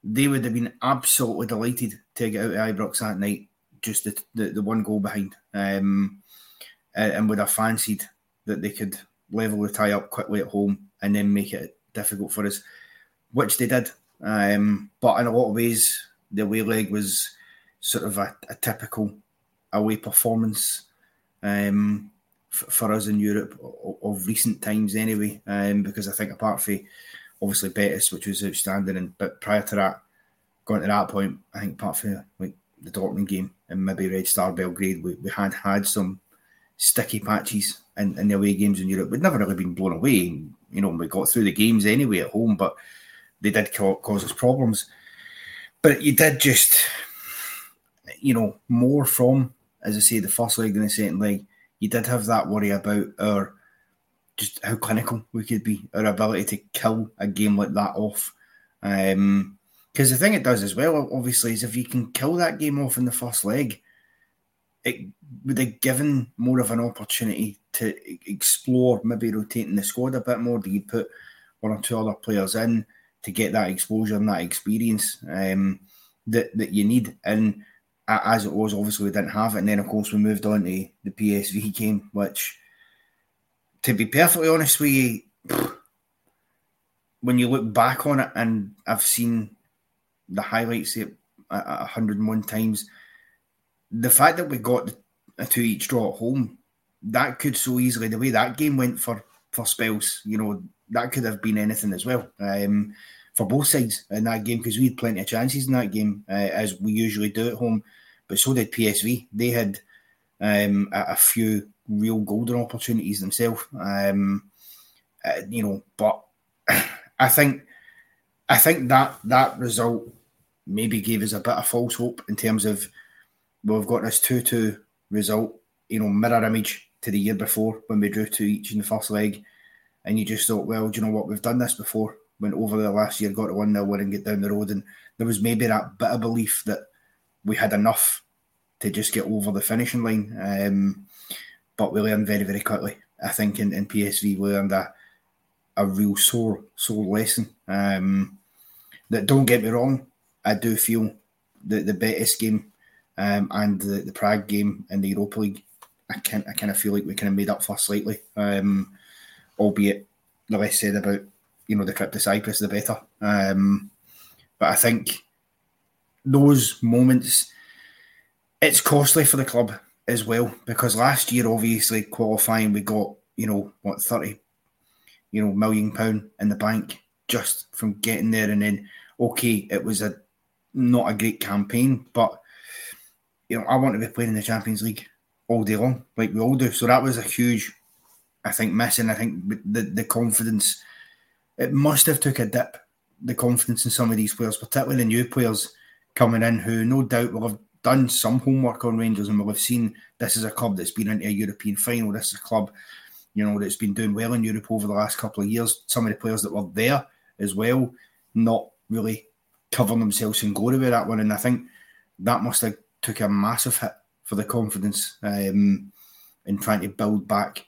they would have been absolutely delighted to get out of Ibrox that night, just the, the, the one goal behind, um, and would have fancied that they could level the tie up quickly at home and then make it difficult for us, which they did. Um, but in a lot of ways, the away leg was sort of a, a typical away performance. Um, for us in Europe of recent times, anyway. Um, because I think apart from obviously Betis, which was outstanding, and but prior to that, going to that point, I think apart from like the Dortmund game and maybe Red Star Belgrade, we, we had had some sticky patches in, in the away games in Europe. We'd never really been blown away. You know, we got through the games anyway at home, but they did cause us problems. But you did just, you know, more from, as I say, the first leg than the second leg you did have that worry about our just how clinical we could be, our ability to kill a game like that off. Because um, the thing it does as well, obviously, is if you can kill that game off in the first leg, it would have given more of an opportunity to explore maybe rotating the squad a bit more. Do you put one or two other players in to get that exposure and that experience um, that that you need? And as it was, obviously we didn't have it. And then, of course, we moved on to the PSV game, which, to be perfectly honest with you, when you look back on it, and I've seen the highlights a 101 times, the fact that we got a two each draw at home, that could so easily, the way that game went for, for spells, you know, that could have been anything as well. Um, for both sides in that game because we had plenty of chances in that game, uh, as we usually do at home but so did PSV. They had um, a, a, few real golden opportunities themselves. Um, uh, you know, but <coughs> I think I think that that result maybe gave us a bit of false hope in terms of well, we've got this two-two result, you know, mirror image to the year before when we drew two each in the first leg, and you just thought, well, do you know what? We've done this before. Went over the last year, got to one 0 win and get down the road, and there was maybe that bit of belief that we had enough to just get over the finishing line. Um, but we learned very, very quickly. I think in, in PSV we learned a, a real sore, sore lesson. Um, that don't get me wrong, I do feel that the Betis game um, and the, the Prague game in the Europa League, I can I kind of feel like we kind of made up for slightly. Um, albeit the less said about you know the trip to Cyprus, the better. Um, but I think those moments, it's costly for the club as well because last year, obviously qualifying, we got you know what thirty, you know million pound in the bank just from getting there, and then okay, it was a not a great campaign, but you know I want to be playing in the Champions League all day long, like we all do. So that was a huge, I think, missing. I think the the confidence. It must have took a dip, the confidence in some of these players, particularly the new players coming in, who no doubt will have done some homework on Rangers and will have seen this is a club that's been into a European final. This is a club, you know, that's been doing well in Europe over the last couple of years. Some of the players that were there as well, not really covering themselves in glory with that one. And I think that must have took a massive hit for the confidence um, in trying to build back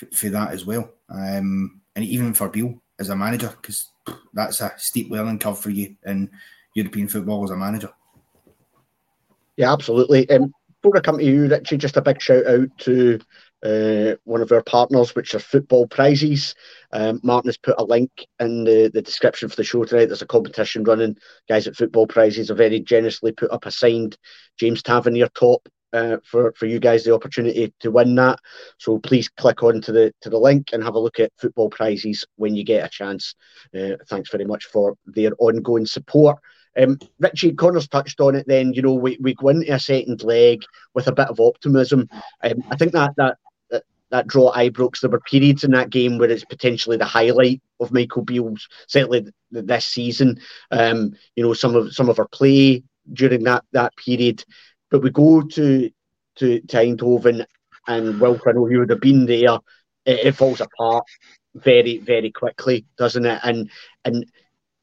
f- for that as well. Um, and even for Beale as a manager, because that's a steep learning curve for you in European football as a manager. Yeah, absolutely. Um, before I come to you, Richie, just a big shout out to uh, one of our partners, which are Football Prizes. Um, Martin has put a link in the, the description for the show tonight. There's a competition running. Guys at Football Prizes have very generously put up a signed James Tavernier top uh, for for you guys the opportunity to win that. So please click on to the to the link and have a look at football prizes when you get a chance. Uh, thanks very much for their ongoing support. Um, Richie Connors touched on it. Then you know we, we go into a second leg with a bit of optimism. Um, I think that that that, draw at Ibrox, there were periods in that game where it's potentially the highlight of Michael Beale's certainly this season. Um, you know some of some of our play during that that period, but we go to to, to Eindhoven and Wilf, I know you would have been there. It, it falls apart very very quickly, doesn't it? And and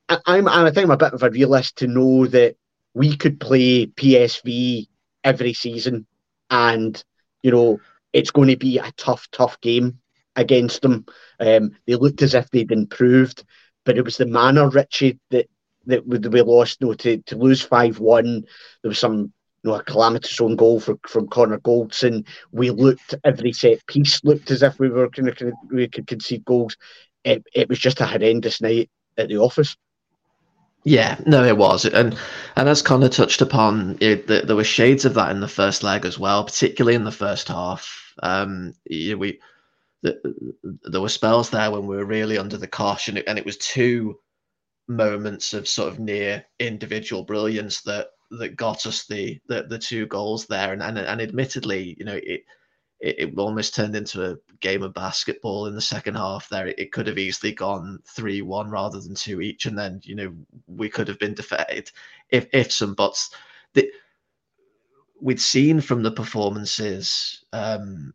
I'm, I think I'm a bit of a realist to know that we could play PSV every season, and you know it's going to be a tough, tough game against them. Um, they looked as if they'd improved, but it was the manner, Richie, that that we lost. You know, to, to lose five one, there was some you know, a calamitous own goal for, from Connor Goldson. We looked every set piece looked as if we were going to we could concede goals. It, it was just a horrendous night at the office. Yeah, no, it was, and and as Connor touched upon, it, the, there were shades of that in the first leg as well, particularly in the first half. Um, we the, there were spells there when we were really under the cosh, and it, and it was two moments of sort of near individual brilliance that that got us the the, the two goals there, and, and and admittedly, you know, it it, it, almost turned into a game of basketball in the second half there. It, it could have easily gone 3 1 rather than 2 each. And then, you know, we could have been defeated if, if some buts. The, we'd seen from the performances um,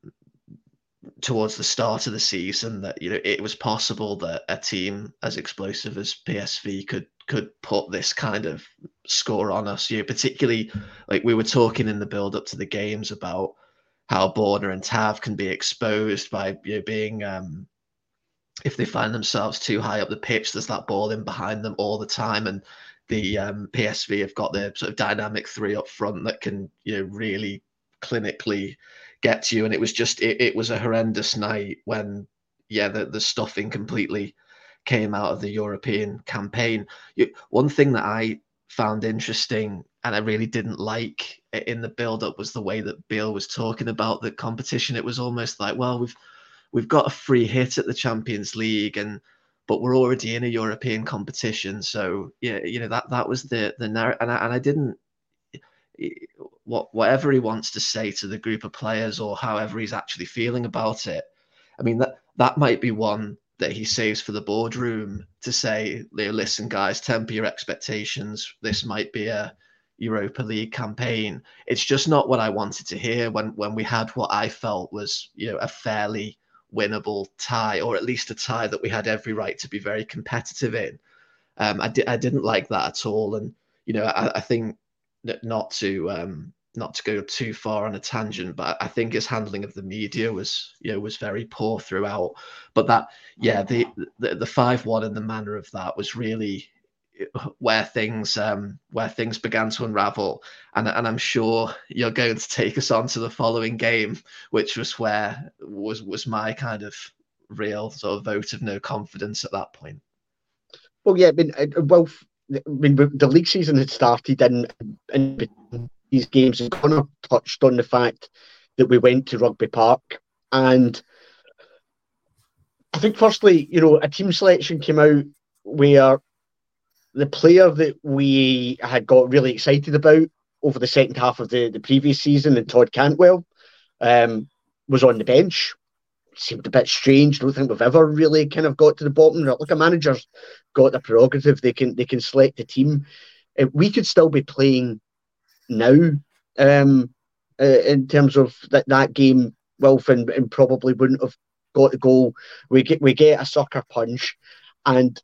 towards the start of the season that you know it was possible that a team as explosive as PSV could could put this kind of score on us. You know, particularly like we were talking in the build up to the games about how Borna and Tav can be exposed by you know, being um, if they find themselves too high up the pitch, there's that ball in behind them all the time, and the um, PSV have got their sort of dynamic three up front that can you know really clinically get to you. And it was just it, it was a horrendous night when yeah the the stuffing completely came out of the European campaign. One thing that I found interesting and I really didn't like in the build up was the way that Beale was talking about the competition. It was almost like, well, we've we've got a free hit at the Champions League and but we're already in a European competition. So yeah, you know that that was the the narrative, and I, and I didn't what whatever he wants to say to the group of players or however he's actually feeling about it. I mean that that might be one that he saves for the boardroom to say, listen, guys, temper your expectations. This might be a Europa League campaign. It's just not what I wanted to hear when when we had what I felt was you know a fairly winnable tie, or at least a tie that we had every right to be very competitive in. Um, I, di- I didn't like that at all, and you know I, I think not to um, not to go too far on a tangent, but I think his handling of the media was you know was very poor throughout. But that yeah the the, the five one and the manner of that was really where things um, where things began to unravel, and and I'm sure you're going to take us on to the following game, which was where was was my kind of real sort of vote of no confidence at that point. Well, yeah, I mean, well, I mean, the league season had started, and these games, and Connor touched on the fact that we went to Rugby Park, and I think firstly, you know, a team selection came out where the player that we had got really excited about over the second half of the, the previous season, and Todd Cantwell, um, was on the bench. Seemed a bit strange. Don't think we've ever really kind of got to the bottom. Like a manager's got the prerogative; they can they can select a team. Uh, we could still be playing now um, uh, in terms of that that game. Wilf and, and probably wouldn't have got the goal. We get we get a sucker punch, and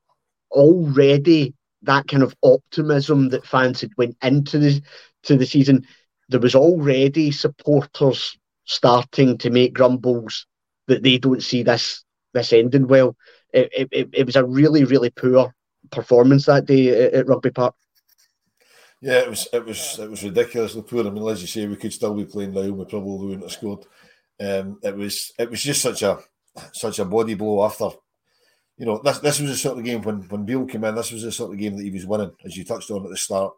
already that kind of optimism that fans had went into the to the season, there was already supporters starting to make grumbles that they don't see this this ending well. It, it, it was a really really poor performance that day at, at Rugby Park. Yeah, it was it was it was ridiculously poor. I mean, as you say, we could still be playing now. We probably wouldn't have scored. Um, it was it was just such a such a body blow after you know, this this was the sort of game when when Beale came in. This was the sort of game that he was winning, as you touched on at the start.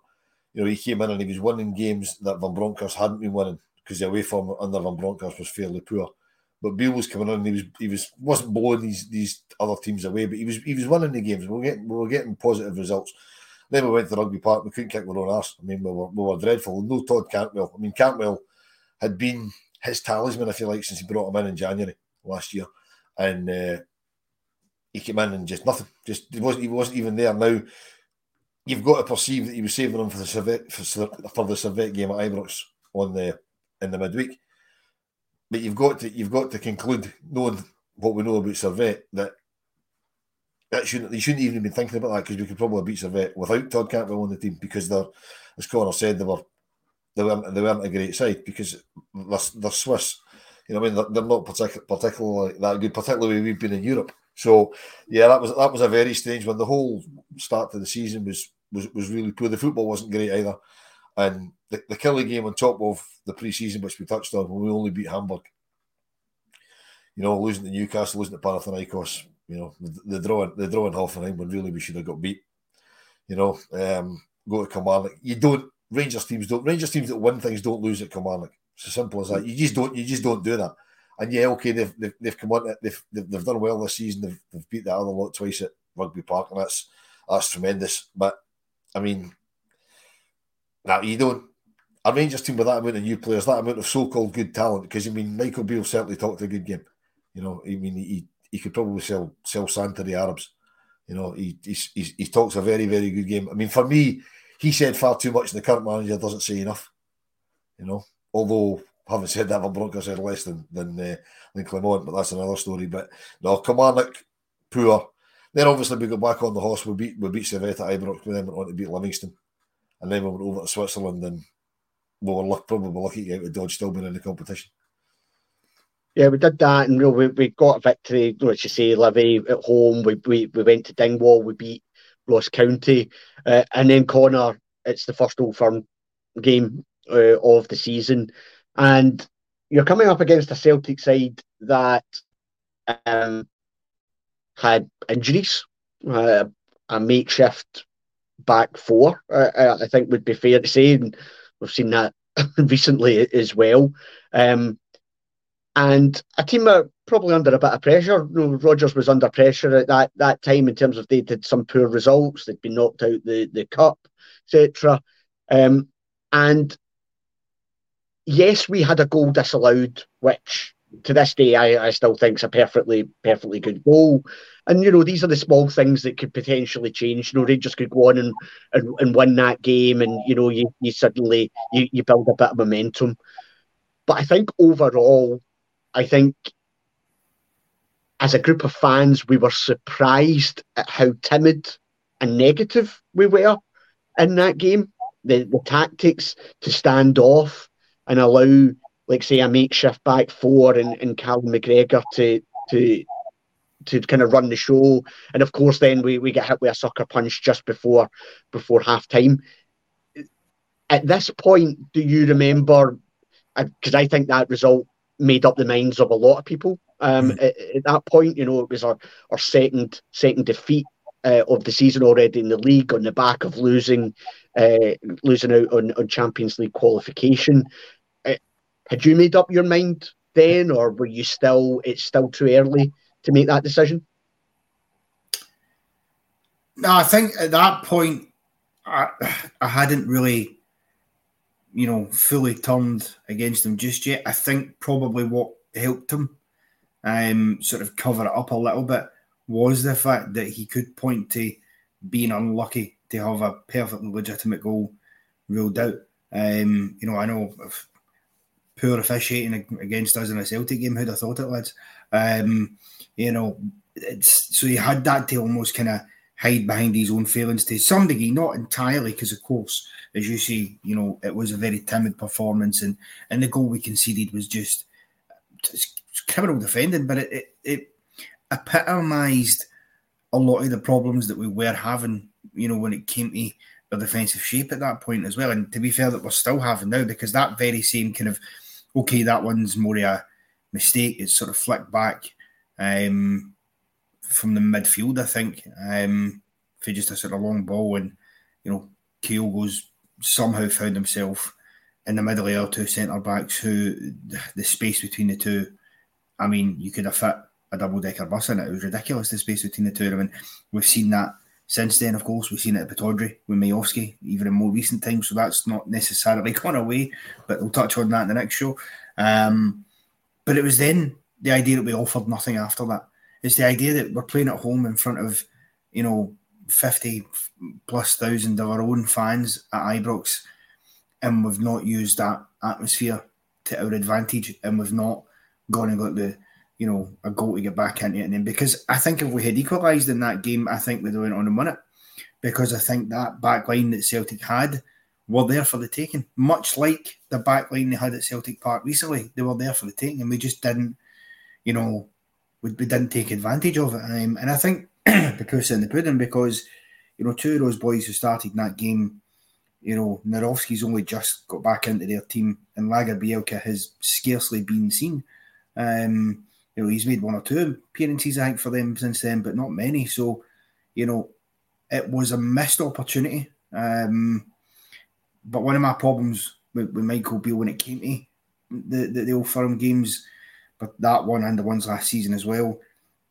You know, he came in and he was winning games that Van Bronckhorst hadn't been winning because the away form under Van Bronckhorst was fairly poor. But Beale was coming in and he was he was wasn't blowing these these other teams away, but he was he was winning the games. We were getting we were getting positive results. Then we went to the Rugby Park. We couldn't kick our own arse. I mean, we were, we were dreadful. No Todd Cantwell. I mean, Cantwell had been his talisman, if you like, since he brought him in in January last year, and uh, he came in and just nothing. Just he wasn't he wasn't even there. Now you've got to perceive that he was saving him for the Servette for, for the Servette game at Ibrox on the in the midweek. But you've got to you've got to conclude, knowing what we know about Servette, that that shouldn't they shouldn't even be thinking about that because we could probably beat Servette without Todd Cantwell on the team because they're as Connor said they were they weren't they weren't a great side because they're, they're Swiss. You know, I mean they're, they're not particular, particularly that good, particularly we've been in Europe. So yeah, that was that was a very strange one. The whole start to the season was was, was really poor. The football wasn't great either, and the, the Killie game on top of the pre-season, which we touched on, when we only beat Hamburg. You know, losing to Newcastle, losing to Panathinaikos. You know, the, the draw the draw in Hoffenheim when really we should have got beat. You know, um, go to Kilmarnock. You don't Rangers teams don't Rangers teams that win things don't lose at Kilmarnock. It's as simple as that. You just don't you just don't do that. And yeah, okay, they've they've, they've come on, they've, they've, they've done well this season. They've, they've beat the other lot twice at Rugby Park, and that's that's tremendous. But I mean, now you don't. A Rangers team with that amount of new players, that amount of so-called good talent, because I mean, Michael Beale certainly talked a good game. You know, I mean, he he could probably sell sell sand to the Arabs. You know, he he, he talks a very very good game. I mean, for me, he said far too much, and the current manager doesn't say enough. You know, although having said that, Van Bronckhorst said less than than, uh, than Clement, but that's another story. But no, Kilmarnock, poor. Then obviously we got back on the horse. We beat we beat Servette at Ibrox. We then went on to beat Livingston, and then we went over to Switzerland, and we were luck, probably lucky to get out of Dodge still being in the competition. Yeah, we did that, and we, we got a victory. Let's just say, Livy at home. We, we we went to Dingwall. We beat Ross County, uh, and then Connor. It's the first Old Firm game uh, of the season and you're coming up against a Celtic side that um, had injuries, uh, a makeshift back four, uh, I think would be fair to say. And we've seen that <laughs> recently as well. Um, and a team that probably under a bit of pressure. You know, Rogers was under pressure at that, that time in terms of they did some poor results. They'd been knocked out the, the cup, etc. Um, and yes, we had a goal disallowed, which to this day, I, I still think it's a perfectly perfectly good goal. And you know, these are the small things that could potentially change. You know, Rangers could go on and, and, and win that game, and you know, you, you suddenly you, you build a bit of momentum. But I think overall, I think as a group of fans, we were surprised at how timid and negative we were in that game. The the tactics to stand off and allow, like say, a makeshift back four and, and Callum McGregor to to to kind of run the show. And of course, then we, we get hit with a sucker punch just before before half time. At this point, do you remember? Uh, because I think that result made up the minds of a lot of people. Um, mm. at, at, that point, you know, it was our, our second second defeat uh, of the season already in the league on the back of losing uh, losing out on, on Champions League qualification. Uh, had you made up your mind then, or were you still? It's still too early to make that decision? No, I think at that point, I, I hadn't really, you know, fully turned against him just yet. I think probably what helped him um, sort of cover it up a little bit was the fact that he could point to being unlucky to have a perfectly legitimate goal ruled out. Um, you know, I know if poor officiating against us in a Celtic game. Who'd have thought it, lads? Um, you know, it's so he had that to almost kind of hide behind his own feelings to some degree, not entirely, because of course, as you see, you know, it was a very timid performance, and and the goal we conceded was just criminal defending, but it it, it epitomised a lot of the problems that we were having, you know, when it came to the defensive shape at that point as well. And to be fair, that we're still having now because that very same kind of okay, that one's more a mistake. It's sort of flicked back um, from the midfield, I think, um, for just a sort of long ball. And, you know, Kyogo's somehow found himself in the middle of our two centre backs who the space between the two, I mean, you could have fit a double decker bus in it. It was ridiculous, the space between the two of them. And we've seen that since then, of course. We've seen it at Pittodrie with Miovski, even in more recent times. So that's not necessarily <laughs> gone away, but we'll touch on that in the next show. Um, but it was then the idea that we offered nothing after that. It's the idea that we're playing at home in front of, you know, 50 plus thousand of our own fans at Ibrox, and we've not used that atmosphere to our advantage, and we've not gone and got the, you know, a goal to get back into it. And then because I think if we had equalised in that game, I think we'd have went on and it. Because I think that back line that Celtic had were there for the taking. Much like the back line they had at Celtic Park recently, they were there for the taking, and we just didn't you know, we, we didn't take advantage of it. Um, and I think <clears throat> the proof's in the pudding because, you know, two of those boys who started that game, you know, Nawrocki's only just got back into their team and Lagerbielke has scarcely been seen. Um, you know, he's made one or two appearances, I think, for them since then, but not many. So, you know, it was a missed opportunity. Um, but one of my problems with, with Michael Beale when it came to the, the, the old firm games but that one and the ones last season as well,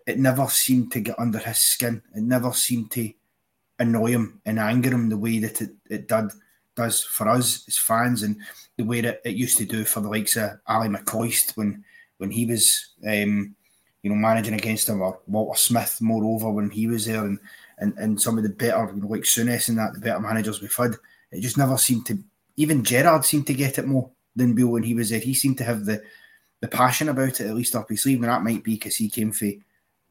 it never seemed to get under his skin. It never seemed to annoy him and anger him the way that it, it did does for us as fans and the way that it used to do for the likes of Ali McCoist when when he was um, you know managing against him or Walter Smith moreover when he was there and and, and some of the better you know like Souness and that the better managers we've had. It just never seemed to even Gerrard seemed to get it more than Beale when he was there. He seemed to have the the passion about it, at least up his sleeve. And that might be because he came for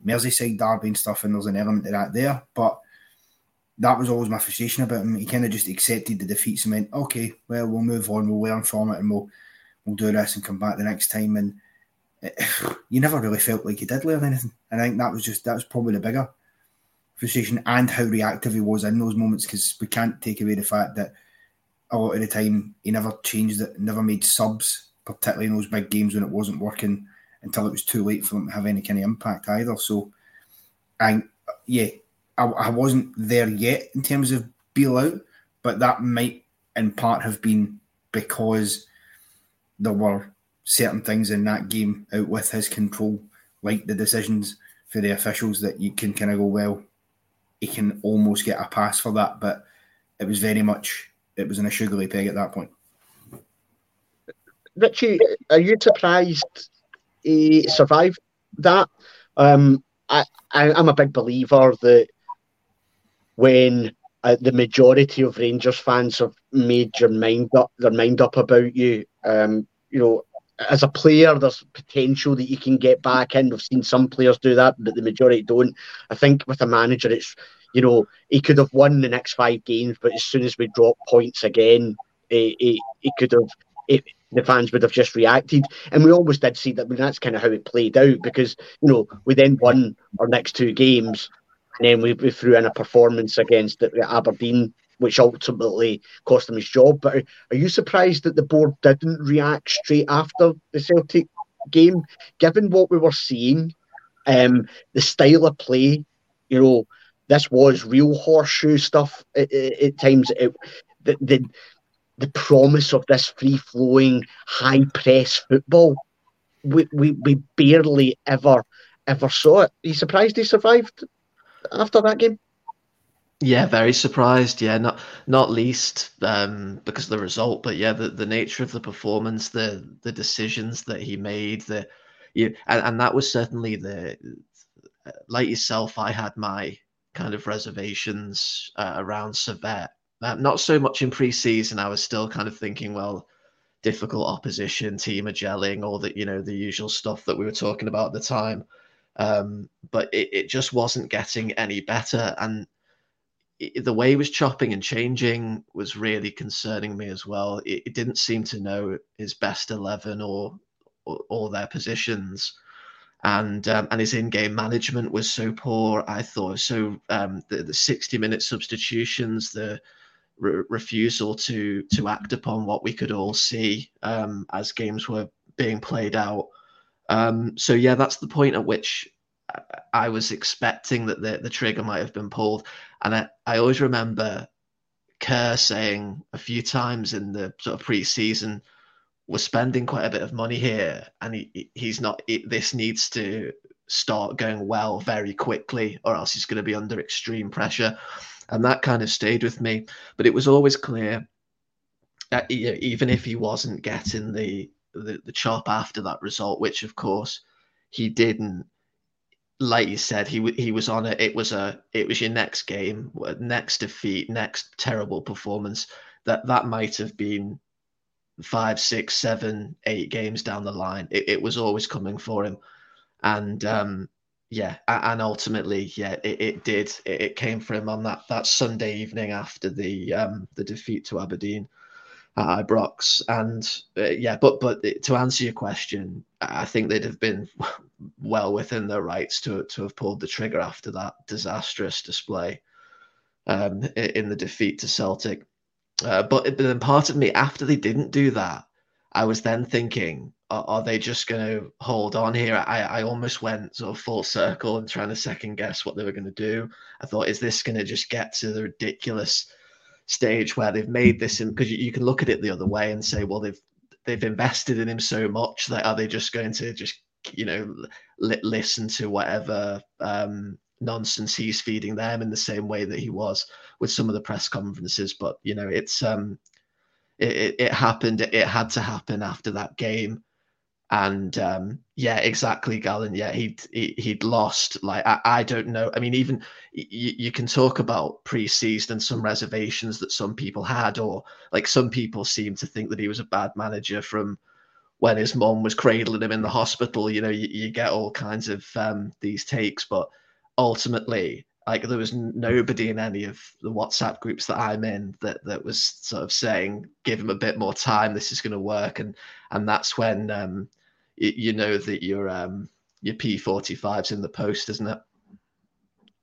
Merseyside derby and stuff, and there's an element of that there. But that was always my frustration about him. He kind of just accepted the defeats and went, "Okay, well, we'll move on, we'll learn from it, and we'll we'll do this and come back the next time." And <sighs> you never really felt like he did learn anything. And I think that was just that was probably the bigger frustration and how reactive he was in those moments because we can't take away the fact that a lot of the time he never changed it, never made subs particularly in those big games when it wasn't working until it was too late for them to have any kind of impact either. So, I yeah, I, I wasn't there yet in terms of Beale out, but that might in part have been because there were certain things in that game out with his control, like the decisions for the officials that you can kind of go, well, he can almost get a pass for that, but it was very much it was in a sugary peg at that point. Richie, are you surprised he survived that. Um, I, I am a big believer that when uh, the majority of Rangers fans have made your mind up, their mind up about you, um, you know, as a player, there's potential that you can get back in. We've seen some players do that, but the majority don't. I think with a manager, it's you know he could have won the next five games, but as soon as we drop points again, he, he, he could have. He, the fans would have just reacted, and we always did see that. I mean, that's kind of how it played out because you know we then won our next two games, and then we, we threw in a performance against Aberdeen which ultimately cost him his job. But are, are you surprised that the board didn't react straight after the Celtic game, given what we were seeing, um, the style of play? You know, this was real horseshoe stuff at, at times. It, the, the the promise of this free flowing, high press football, we, we, we barely ever ever saw it. Are you surprised he survived after that game? Yeah, very surprised. Yeah, not not least um, because of the result, but yeah, the, the nature of the performance, the the decisions that he made, the you and, and that was certainly the like yourself. I had my kind of reservations uh, around Servette. Uh, not so much in pre-season. I was still kind of thinking, well, difficult opposition, team are gelling, all the you know the usual stuff that we were talking about at the time. Um, but it, it just wasn't getting any better, and the way he was chopping and changing was really concerning me as well. It, it didn't seem to know his best eleven or or, their positions, and um, and his in-game management was so poor. I thought so. Um, the the sixty-minute substitutions, the re- refusal to to act upon what we could all see um, as games were being played out. Um, so yeah, that's the point at which I was expecting that the, the trigger might have been pulled. And I, I always remember Kerr saying a few times in the sort of pre-season, we're spending quite a bit of money here, and he, he's not. this needs to start going well very quickly, or else he's going to be under extreme pressure, and that kind of stayed with me. But it was always clear that even if he wasn't getting the, the the chop after that result, which of course he didn't, like you said, he he was on it. It was a it was your next game, next defeat, next terrible performance. That that might have been five, six, seven, eight games down the line. It, it was always coming for him, and um, yeah, and ultimately, yeah, it, it did. It, it, came for him on that that Sunday evening after the um, the defeat to Aberdeen at Ibrox. And uh, yeah, but but to answer your question, I think they'd have been <laughs> well within their rights to to have pulled the trigger after that disastrous display um, in the defeat to Celtic. Uh, but, but then part of me, after they didn't do that, I was then thinking, are, are they just going to hold on here? I, I almost went sort of full circle and trying to second guess what they were going to do. I thought, is this going to just get to the ridiculous stage where they've made this because you, you can look at it the other way and say, well, they've they've invested in him so much that are they just going to just you know li- listen to whatever um, nonsense he's feeding them in the same way that he was with some of the press conferences but you know it's um it, it, it happened it had to happen after that game and um, yeah, exactly, Galen. Yeah, he'd he, would lost. Like I, I don't know. I mean, even you, you can talk about pre-season and some reservations that some people had, or like some people seem to think that he was a bad manager from when his mom was cradling him in the hospital. You know, you, you get all kinds of um, these takes, but ultimately, like there was nobody in any of the WhatsApp groups that I'm in that that was sort of saying, "Give him a bit more time. This is going to work," and and that's when. Um, you know that your um your P45's in the post, isn't it?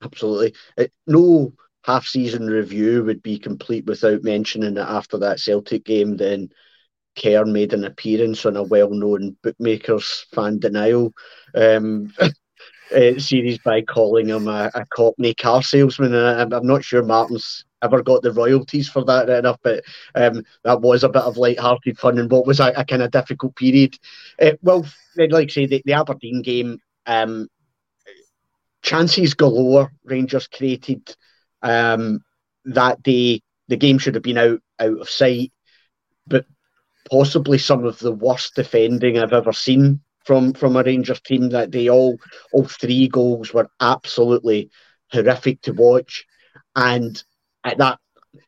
Absolutely. It, no half season review would be complete without mentioning that after that Celtic game, then Kerr made an appearance on a well known bookmakers fan denial um, <laughs> uh, series by calling him a, a Cockney car salesman. And I, I'm not sure Martin's ever got the royalties for that enough, but um, that was a bit of light-hearted fun and what was a, a kind of difficult period. Uh, well, like I say, the, the Aberdeen game, um, chances galore Rangers created um, that day. The game should have been out out of sight, but possibly some of the worst defending I've ever seen from from a Rangers team that they all all three goals were absolutely horrific to watch, and at that,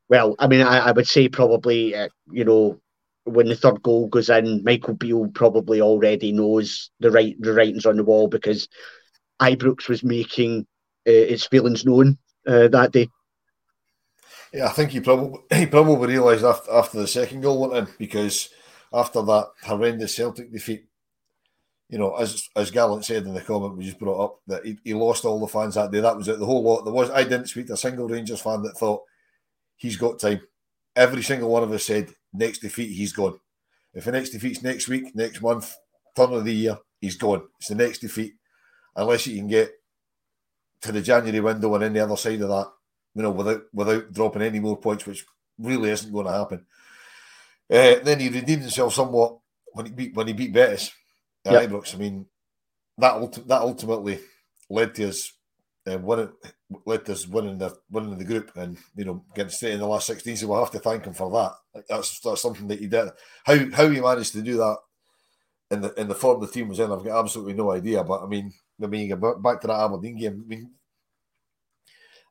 well, I mean, I, I would say probably uh, you know when the third goal goes in, Michael Beale probably already knows the right the writings on the wall because Ibrox was making uh, its feelings known uh, that day. Yeah, I think he probably <laughs> he probably realised after after the second goal went in because after that horrendous Celtic defeat, you know, as as Gallant said in the comment we just brought up, that he, he lost all the fans that day. That was it. The whole lot. There was I didn't speak to a single Rangers fan that thought he's got time. Every single one of us said next defeat he's gone. If the next defeat's next week, next month, turn of the year, he's gone. It's the next defeat, unless you can get to the January window and any other side of that you know, without without dropping any more points, which really isn't going to happen. Uh, then he redeemed himself somewhat when he beat when he beat Betis at yep. Ibrox. I mean, that ulti- that ultimately led to us uh, winning led to us winning the winning the group and you know getting straight in the last sixteen. So we'll have to thank him for that. That's that's something that he did. How how he managed to do that in the in the form the team was in, I've got absolutely no idea. But I mean, I mean, back to that Aberdeen game. I mean,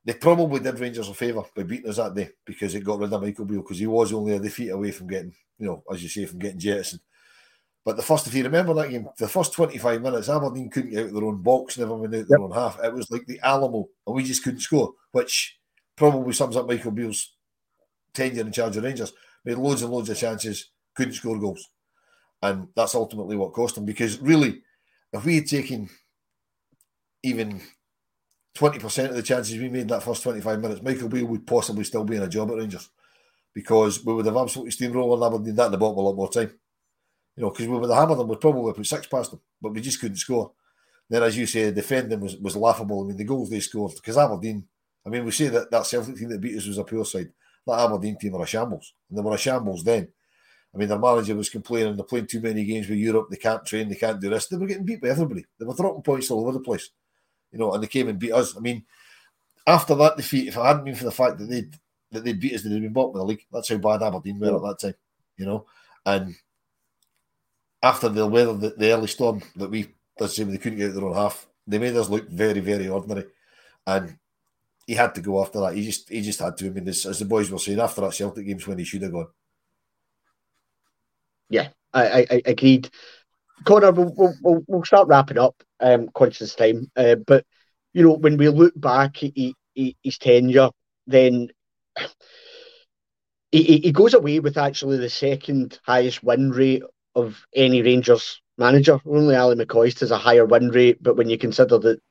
they probably did Rangers a favour by beating us that day because it got rid of Michael Beale because he was only a defeat away from getting, you know, as you say, from getting jettisoned. But the first, if you remember that game, the first 25 minutes, Aberdeen couldn't get out of their own box, never went out yep. their own half. It was like the Alamo, and we just couldn't score, which probably sums up Michael Beale's tenure in charge of Rangers. Made loads and loads of chances, couldn't score goals. And that's ultimately what cost him because really, if we had taken even 20% of the chances we made in that first 25 minutes, Michael Beale would possibly still be in a job at Rangers because we would have absolutely steamrolled Aberdeen that in the bottom a lot more time. You know, because we would have hammered them, we'd probably put six past them, but we just couldn't score. Then, as you say, defending was, was laughable. I mean, the goals they scored, because Aberdeen, I mean, we say that that Celtic team that beat us was a poor side. That Aberdeen team were a shambles, and they were a shambles then. I mean, their manager was complaining they're playing too many games with Europe, they can't train, they can't do this. They were getting beat by everybody. They were dropping points all over the place you know, and they came and beat us. I mean, after that defeat, if it hadn't been for the fact that they that they beat us, they'd have been bottom of the league. That's how bad Aberdeen were at that time, you know. And after the weather, the, the early storm that we, let's they couldn't get out their own half, they made us look very, very ordinary. And he had to go after that. He just, he just had to. I mean, as, as the boys were saying, after that Celtic game's when he should have gone. Yeah, I, I, I agreed. Connor, we'll, we'll, we'll start wrapping up, um, conscious time. Uh, but, you know, when we look back at his tenure, then <sighs> he, he goes away with actually the second highest win rate of any Rangers manager. Only Ally McCoist has a higher win rate, but when you consider that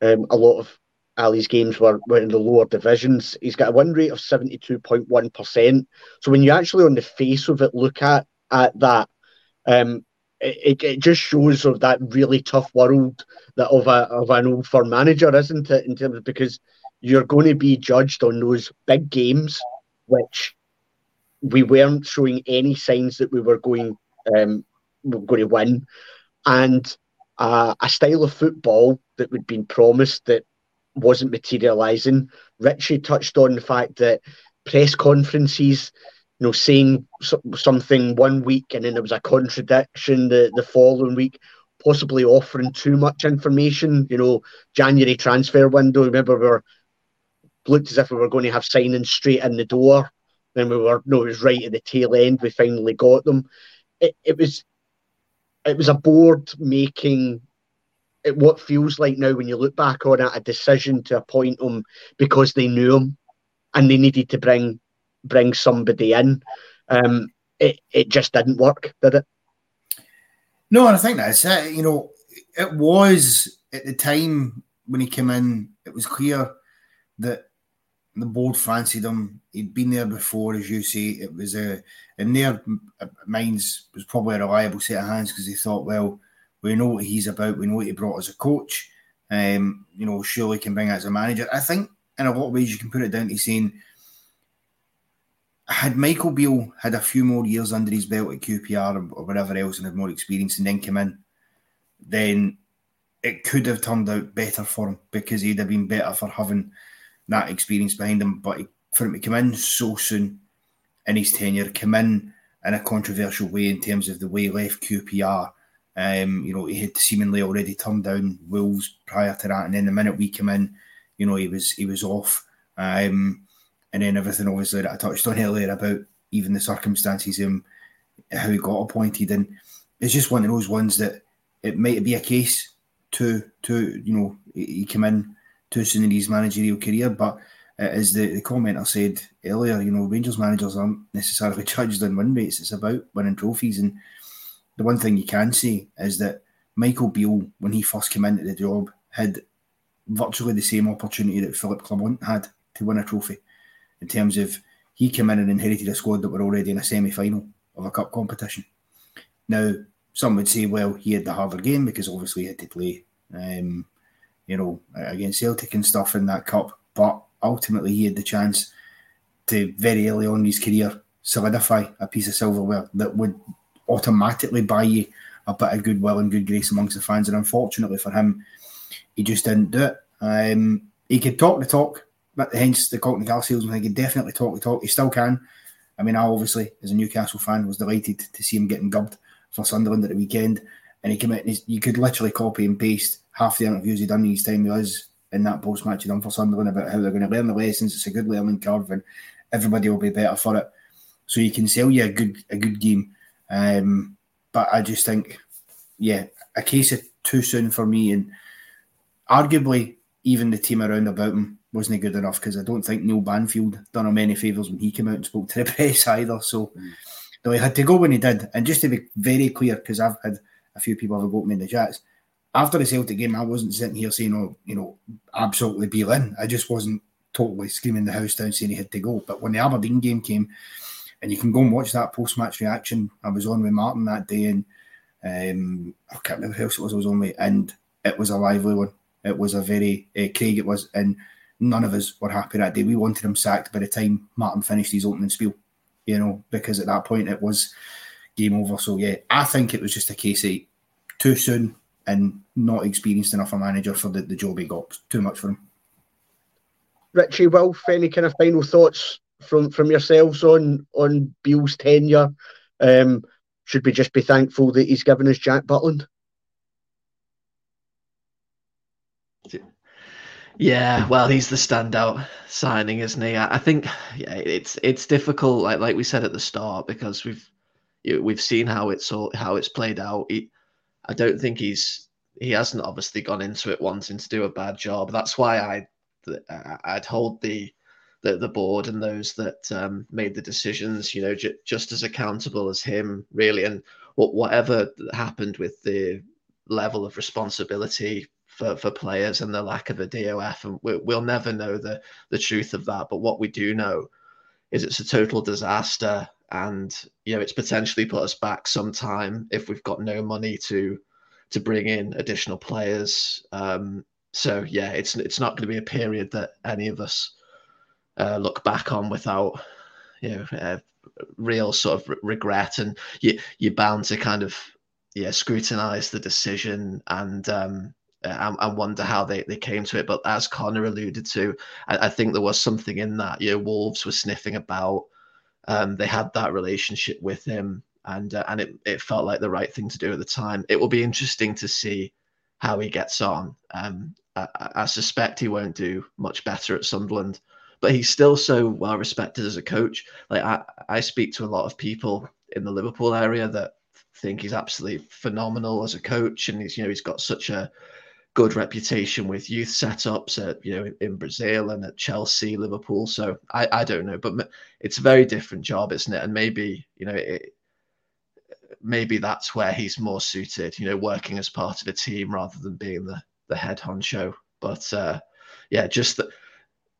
um, a lot of Ally's games were, were in the lower divisions, he's got a win rate of 72.1%. So when you actually, on the face of it, look at, at that, um, it, it just shows of that really tough world that of a of an old firm manager, isn't it? In terms of because you're going to be judged on those big games, which we weren't showing any signs that we were going um, were going to win, and uh, a style of football that had been promised that wasn't materialising. Richie touched on the fact that press conferences you know, saying something one week and then there was a contradiction the, the following week, possibly offering too much information. You know, January transfer window. Remember, we were looked as if we were going to have signings straight in the door. Then we were no, it was right at the tail end. We finally got them. It, was it was a board making it, what feels like now when you look back on it a decision to appoint him because they knew him and they needed to bring bring somebody in. Um, it it just didn't work, did it? No, and I think that's it. You know, it was at the time when he came in, it was clear that the board fancied him. He'd been there before, as you say. It was a in their minds was probably a reliable set of hands because they thought, well, we know what he's about. We know what he brought as a coach. Um, you know, surely can bring as a manager. I think in a lot of ways you can put it down to saying had Michael Beale had a few more years under his belt at QPR or whatever else and had more experience and then come in, then it could have turned out better for him because he'd have been better for having that experience behind him. But for him to come in so soon in his tenure, come in in a controversial way in terms of the way he left QPR Um, you know, he had seemingly already turned down Wolves prior to that, and then the minute we came in, you know, he was he was off. Um, and then everything obviously that I touched on earlier about even the circumstances him how he got appointed, and it's just one of those ones that it might be a case to to you know he came in too soon in his managerial career, but as the, the commenter said earlier, you know, Rangers managers aren't necessarily <laughs> judged on win rates. It's about winning trophies. And the one thing you can say is that Michael Beale, when he first came into the job, had virtually the same opportunity that Philippe Clement had to win a trophy. In terms of he came in and inherited a squad that were already in a semi final of a cup competition. Now, some would say, well, he had the harder game because obviously he had to play, um, you know, against Celtic and stuff in that cup. But ultimately he had the chance to very early on in his career solidify a piece of silverware that would automatically buy you a bit of goodwill and good grace amongst the fans. And unfortunately for him, he just didn't do it. Um, he could talk the talk, but hence the Cockney Car salesman. He could definitely talk the talk. He still can. I mean, I obviously, as a Newcastle fan, was delighted to see him getting gubbed for Sunderland at the weekend. And he came out and you could literally copy and paste half the interviews he done his time with us in that post match he done for Sunderland about how they're going to learn the lessons. It's a good learning curve, and everybody will be better for it. So you can sell you a good a good game. Um, but I just think, yeah, a case of too soon for me, and arguably even the team around about him wasn't good enough because I don't think Neil Banfield done him any favours when he came out and spoke to the <laughs> press either. So mm. though he had to go when he did, and just to be very clear, because I've had a few people have got me in the chats after the Celtic game, I wasn't sitting here saying, "Oh, you know, absolutely be in." I just wasn't totally screaming the house down saying he had to go. But when the Aberdeen game came, and you can go and watch that post-match reaction, I was on with Martin that day, and um, I can't remember who else it was. I was on with, and it was a lively one. It was a very uh, Craig. It was, and none of us were happy that day. We wanted him sacked by the time Martin finished his opening spiel, you know, because at that point it was game over. So yeah, I think it was just a case of too soon and not experienced enough a manager for the, the job he got. Too much for him. Richie Wilf, any kind of final thoughts from from yourselves on on Beale's tenure? Um, should we just be thankful that he's given us Jack Butland? Yeah, well, he's the standout signing, isn't he? I think yeah, it's it's difficult, like like we said at the start, because we've we've seen how it's all how it's played out. He, I don't think he's he hasn't obviously gone into it wanting to do a bad job. That's why I I'd hold the the, the board and those that um, made the decisions, you know, j- just as accountable as him, really. And whatever happened with the level of responsibility for, for players and the lack of a DOF, and we, we'll never know the the truth of that. But what we do know is it's a total disaster and you know it's potentially put us back some time if we've got no money to to bring in additional players. Um, so yeah, it's it's not going to be a period that any of us uh, look back on without you know uh, real sort of re- regret, and you you're bound to kind of yeah scrutinize the decision and. Um, and, and wonder how they, they came to it. But as Connor alluded to, I, I think there was something in that. You know, Wolves were sniffing about um, they had that relationship with him, and uh, and it, it felt like the right thing to do at the time. It will be interesting to see how he gets on. Um, I, I, suspect he won't do much better at Sunderland, but he's still so well respected as a coach. Like I, I speak to a lot of people in the Liverpool area that think he's absolutely phenomenal as a coach, and he's you know he's got such a good reputation with youth setups at you know in Brazil and at Chelsea, Liverpool. So I, I don't know, but it's a very different job, isn't it? And maybe you know it, maybe that's where he's more suited. You know, working as part of a team rather than being the the head honcho. But uh, yeah, just the,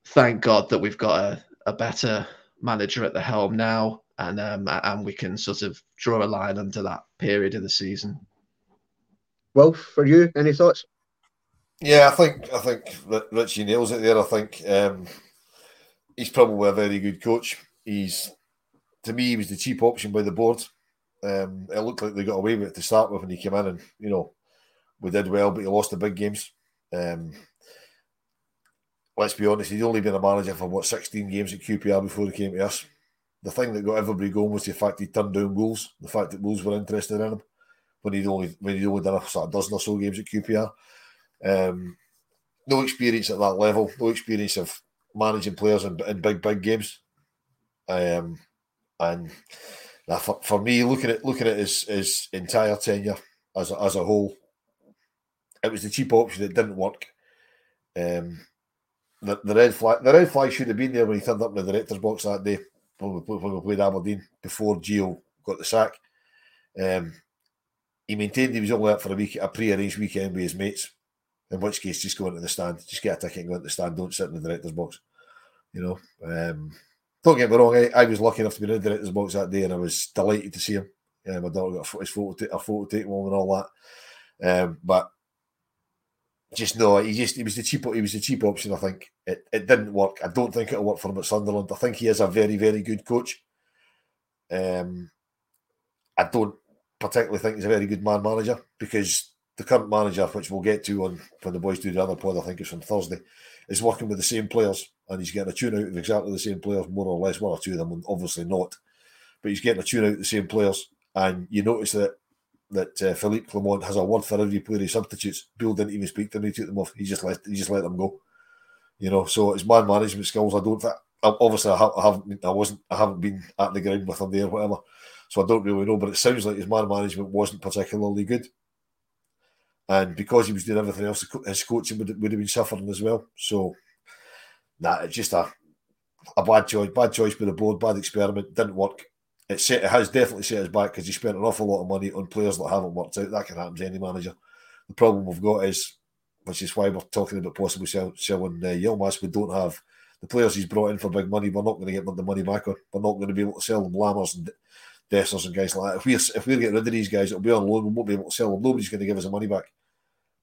thank God that we've got a, a better manager at the helm now, and um, and we can sort of draw a line under that period of the season. Well, for you, any thoughts? Yeah, I think I think Richie nails it there. I think um, he's probably a very good coach. He's to me, he was the cheap option by the board. Um, it looked like they got away with it to start with when he came in, and you know we did well, but he lost the big games. Um, let's be honest, he'd only been a manager for what 16 games at QPR before he came to us. The thing that got everybody going was the fact he turned down Wolves, the fact that Wolves were interested in him. when he'd only when he'd only done a sort of dozen or so games at QPR. Um, no experience at that level, no experience of managing players in, in big big games. Um, and for, for me, looking at looking at his, his entire tenure as a, as a whole, it was the cheap option that didn't work. Um, the, the red flag the red flag should have been there when he turned up in the director's box that day when we, when we played Aberdeen before Gio got the sack. Um, he maintained he was only out for a week a pre-arranged weekend with his mates. In which case, just go into the stand, just get a ticket and go into the stand. Don't sit in the director's box. You know. Um, don't get me wrong. I, I, was lucky enough to be in the director's box that day, and I was delighted to see him. Yeah, my daughter got his photo, a photo taken with and all that. Um, but just no, he just he was the cheap he was the cheap option. I think it, it didn't work. I don't think it'll work for him at Sunderland. I think he is a very very good coach. Um, I don't particularly think he's a very good man manager because the current manager, which we'll get to on when the boys do the other pod, I think it's on Thursday, is working with the same players and he's getting a tune out of exactly the same players, more or less, one or two of them, and obviously not, but he's getting a tune out of the same players. And you notice that that uh, Philippe Clement has a word for every player he substitutes. Beale didn't even speak to him; he took them off. He just let he just let them go. You know, so it's my management skills. I don't think. Obviously, I, I haven't. I wasn't. I haven't been at the ground with him there, whatever. So I don't really know. But it sounds like his man management wasn't particularly good. And because he was doing everything else, his coaching would, would have been suffering as well. So, nah, it's just a a bad choice. Bad choice by the board. Bad experiment. Didn't work it, set, it has definitely set us back because he spent an awful lot of money on players that haven't worked out. That can happen to any manager. The problem we've got is, which is why we're talking about possibly sell, selling uh, Yilmaz. We don't have the players he's brought in for big money. We're not going to get the money back on. We're not going to be able to sell them Lammers and Dessers and guys like that. If we if we get rid of these guys, it'll be on loan. We won't be able to sell them. Nobody's going to give us the money back,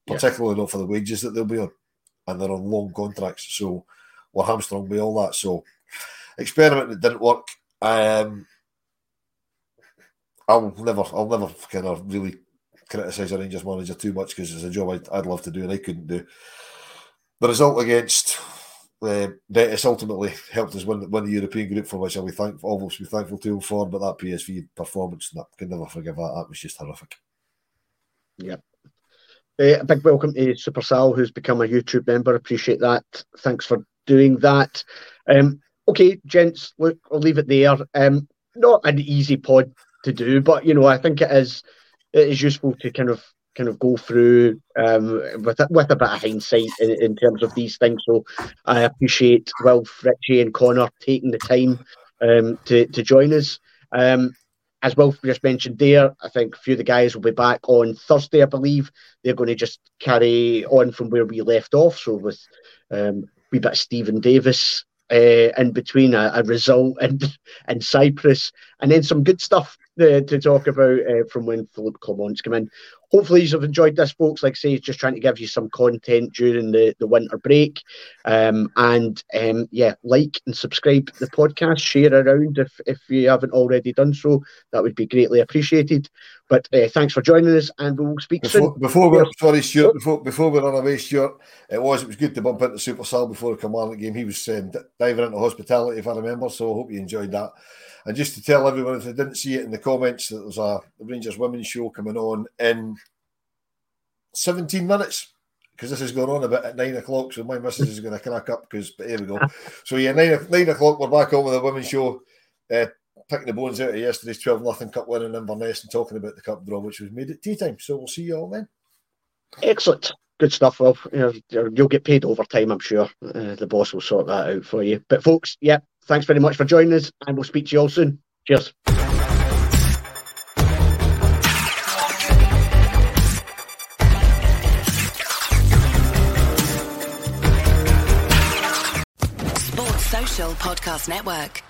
particularly yeah. not for the wages that they'll be on, and they're on long contracts. So we're hamstrung by all that. So experiment that didn't work. Um, I'll never, I'll never kind of really criticise a Rangers manager too much because it's a job I'd, I'd, love to do and I couldn't do. The result against uh, Betis ultimately helped us win, win the European group, for which I'll be thankful, almost be thankful to him for. But that PSV performance, I can never forgive that. That was just horrific. Yeah. Uh, a big welcome to Super Sal, who's become a YouTube member. Appreciate that. Thanks for doing that. Um, okay, gents, look, I'll leave it there. Um, not an easy pod to do. But you know, I think it is it is useful to kind of kind of go through um, with with a bit of hindsight in, in, terms of these things. So I appreciate Wilf, Richie, and Connor taking the time um, to to join us. Um, as Wilf just mentioned there, I think a few of the guys will be back on Thursday, I believe. They're going to just carry on from where we left off. So with um, we bit Steven Davis uh, in between a, a result in, in Cyprus, and then some good stuff uh, to talk about uh, from when Philippe Clement's come in. Hopefully, you have enjoyed this, folks. Like I say, just trying to give you some content during the, the winter break. Um, and um, yeah, like and subscribe the podcast, share around if, if you haven't already done so. That would be greatly appreciated. But uh, thanks for joining us, and we'll speak before, soon. Before we sorry, Stuart, before before we run away, Stuart, it was it was good to bump into Super Sal before the Kilmarnock game. He was um, diving into hospitality, if I remember. So I hope you enjoyed that. And just to tell everyone, if they didn't see it in the comments, that there's a Rangers women's show coming on in 17 minutes because this is going on a bit at nine o'clock. So my message is going to crack up because, but here we go. <laughs> So yeah, nine, nine o'clock, we're back on with the women's show. Uh, picking the bones out of yesterday's 12 nothing cup win in Inverness and talking about the cup draw, which was made at tea time. So we'll see you all then. Excellent. Good stuff. Well, you know, you'll get paid overtime, I'm sure. Uh, the boss will sort that out for you. But, folks, yeah, thanks very much for joining us, and we'll speak to you all soon. Cheers. Sports Social Podcast Network.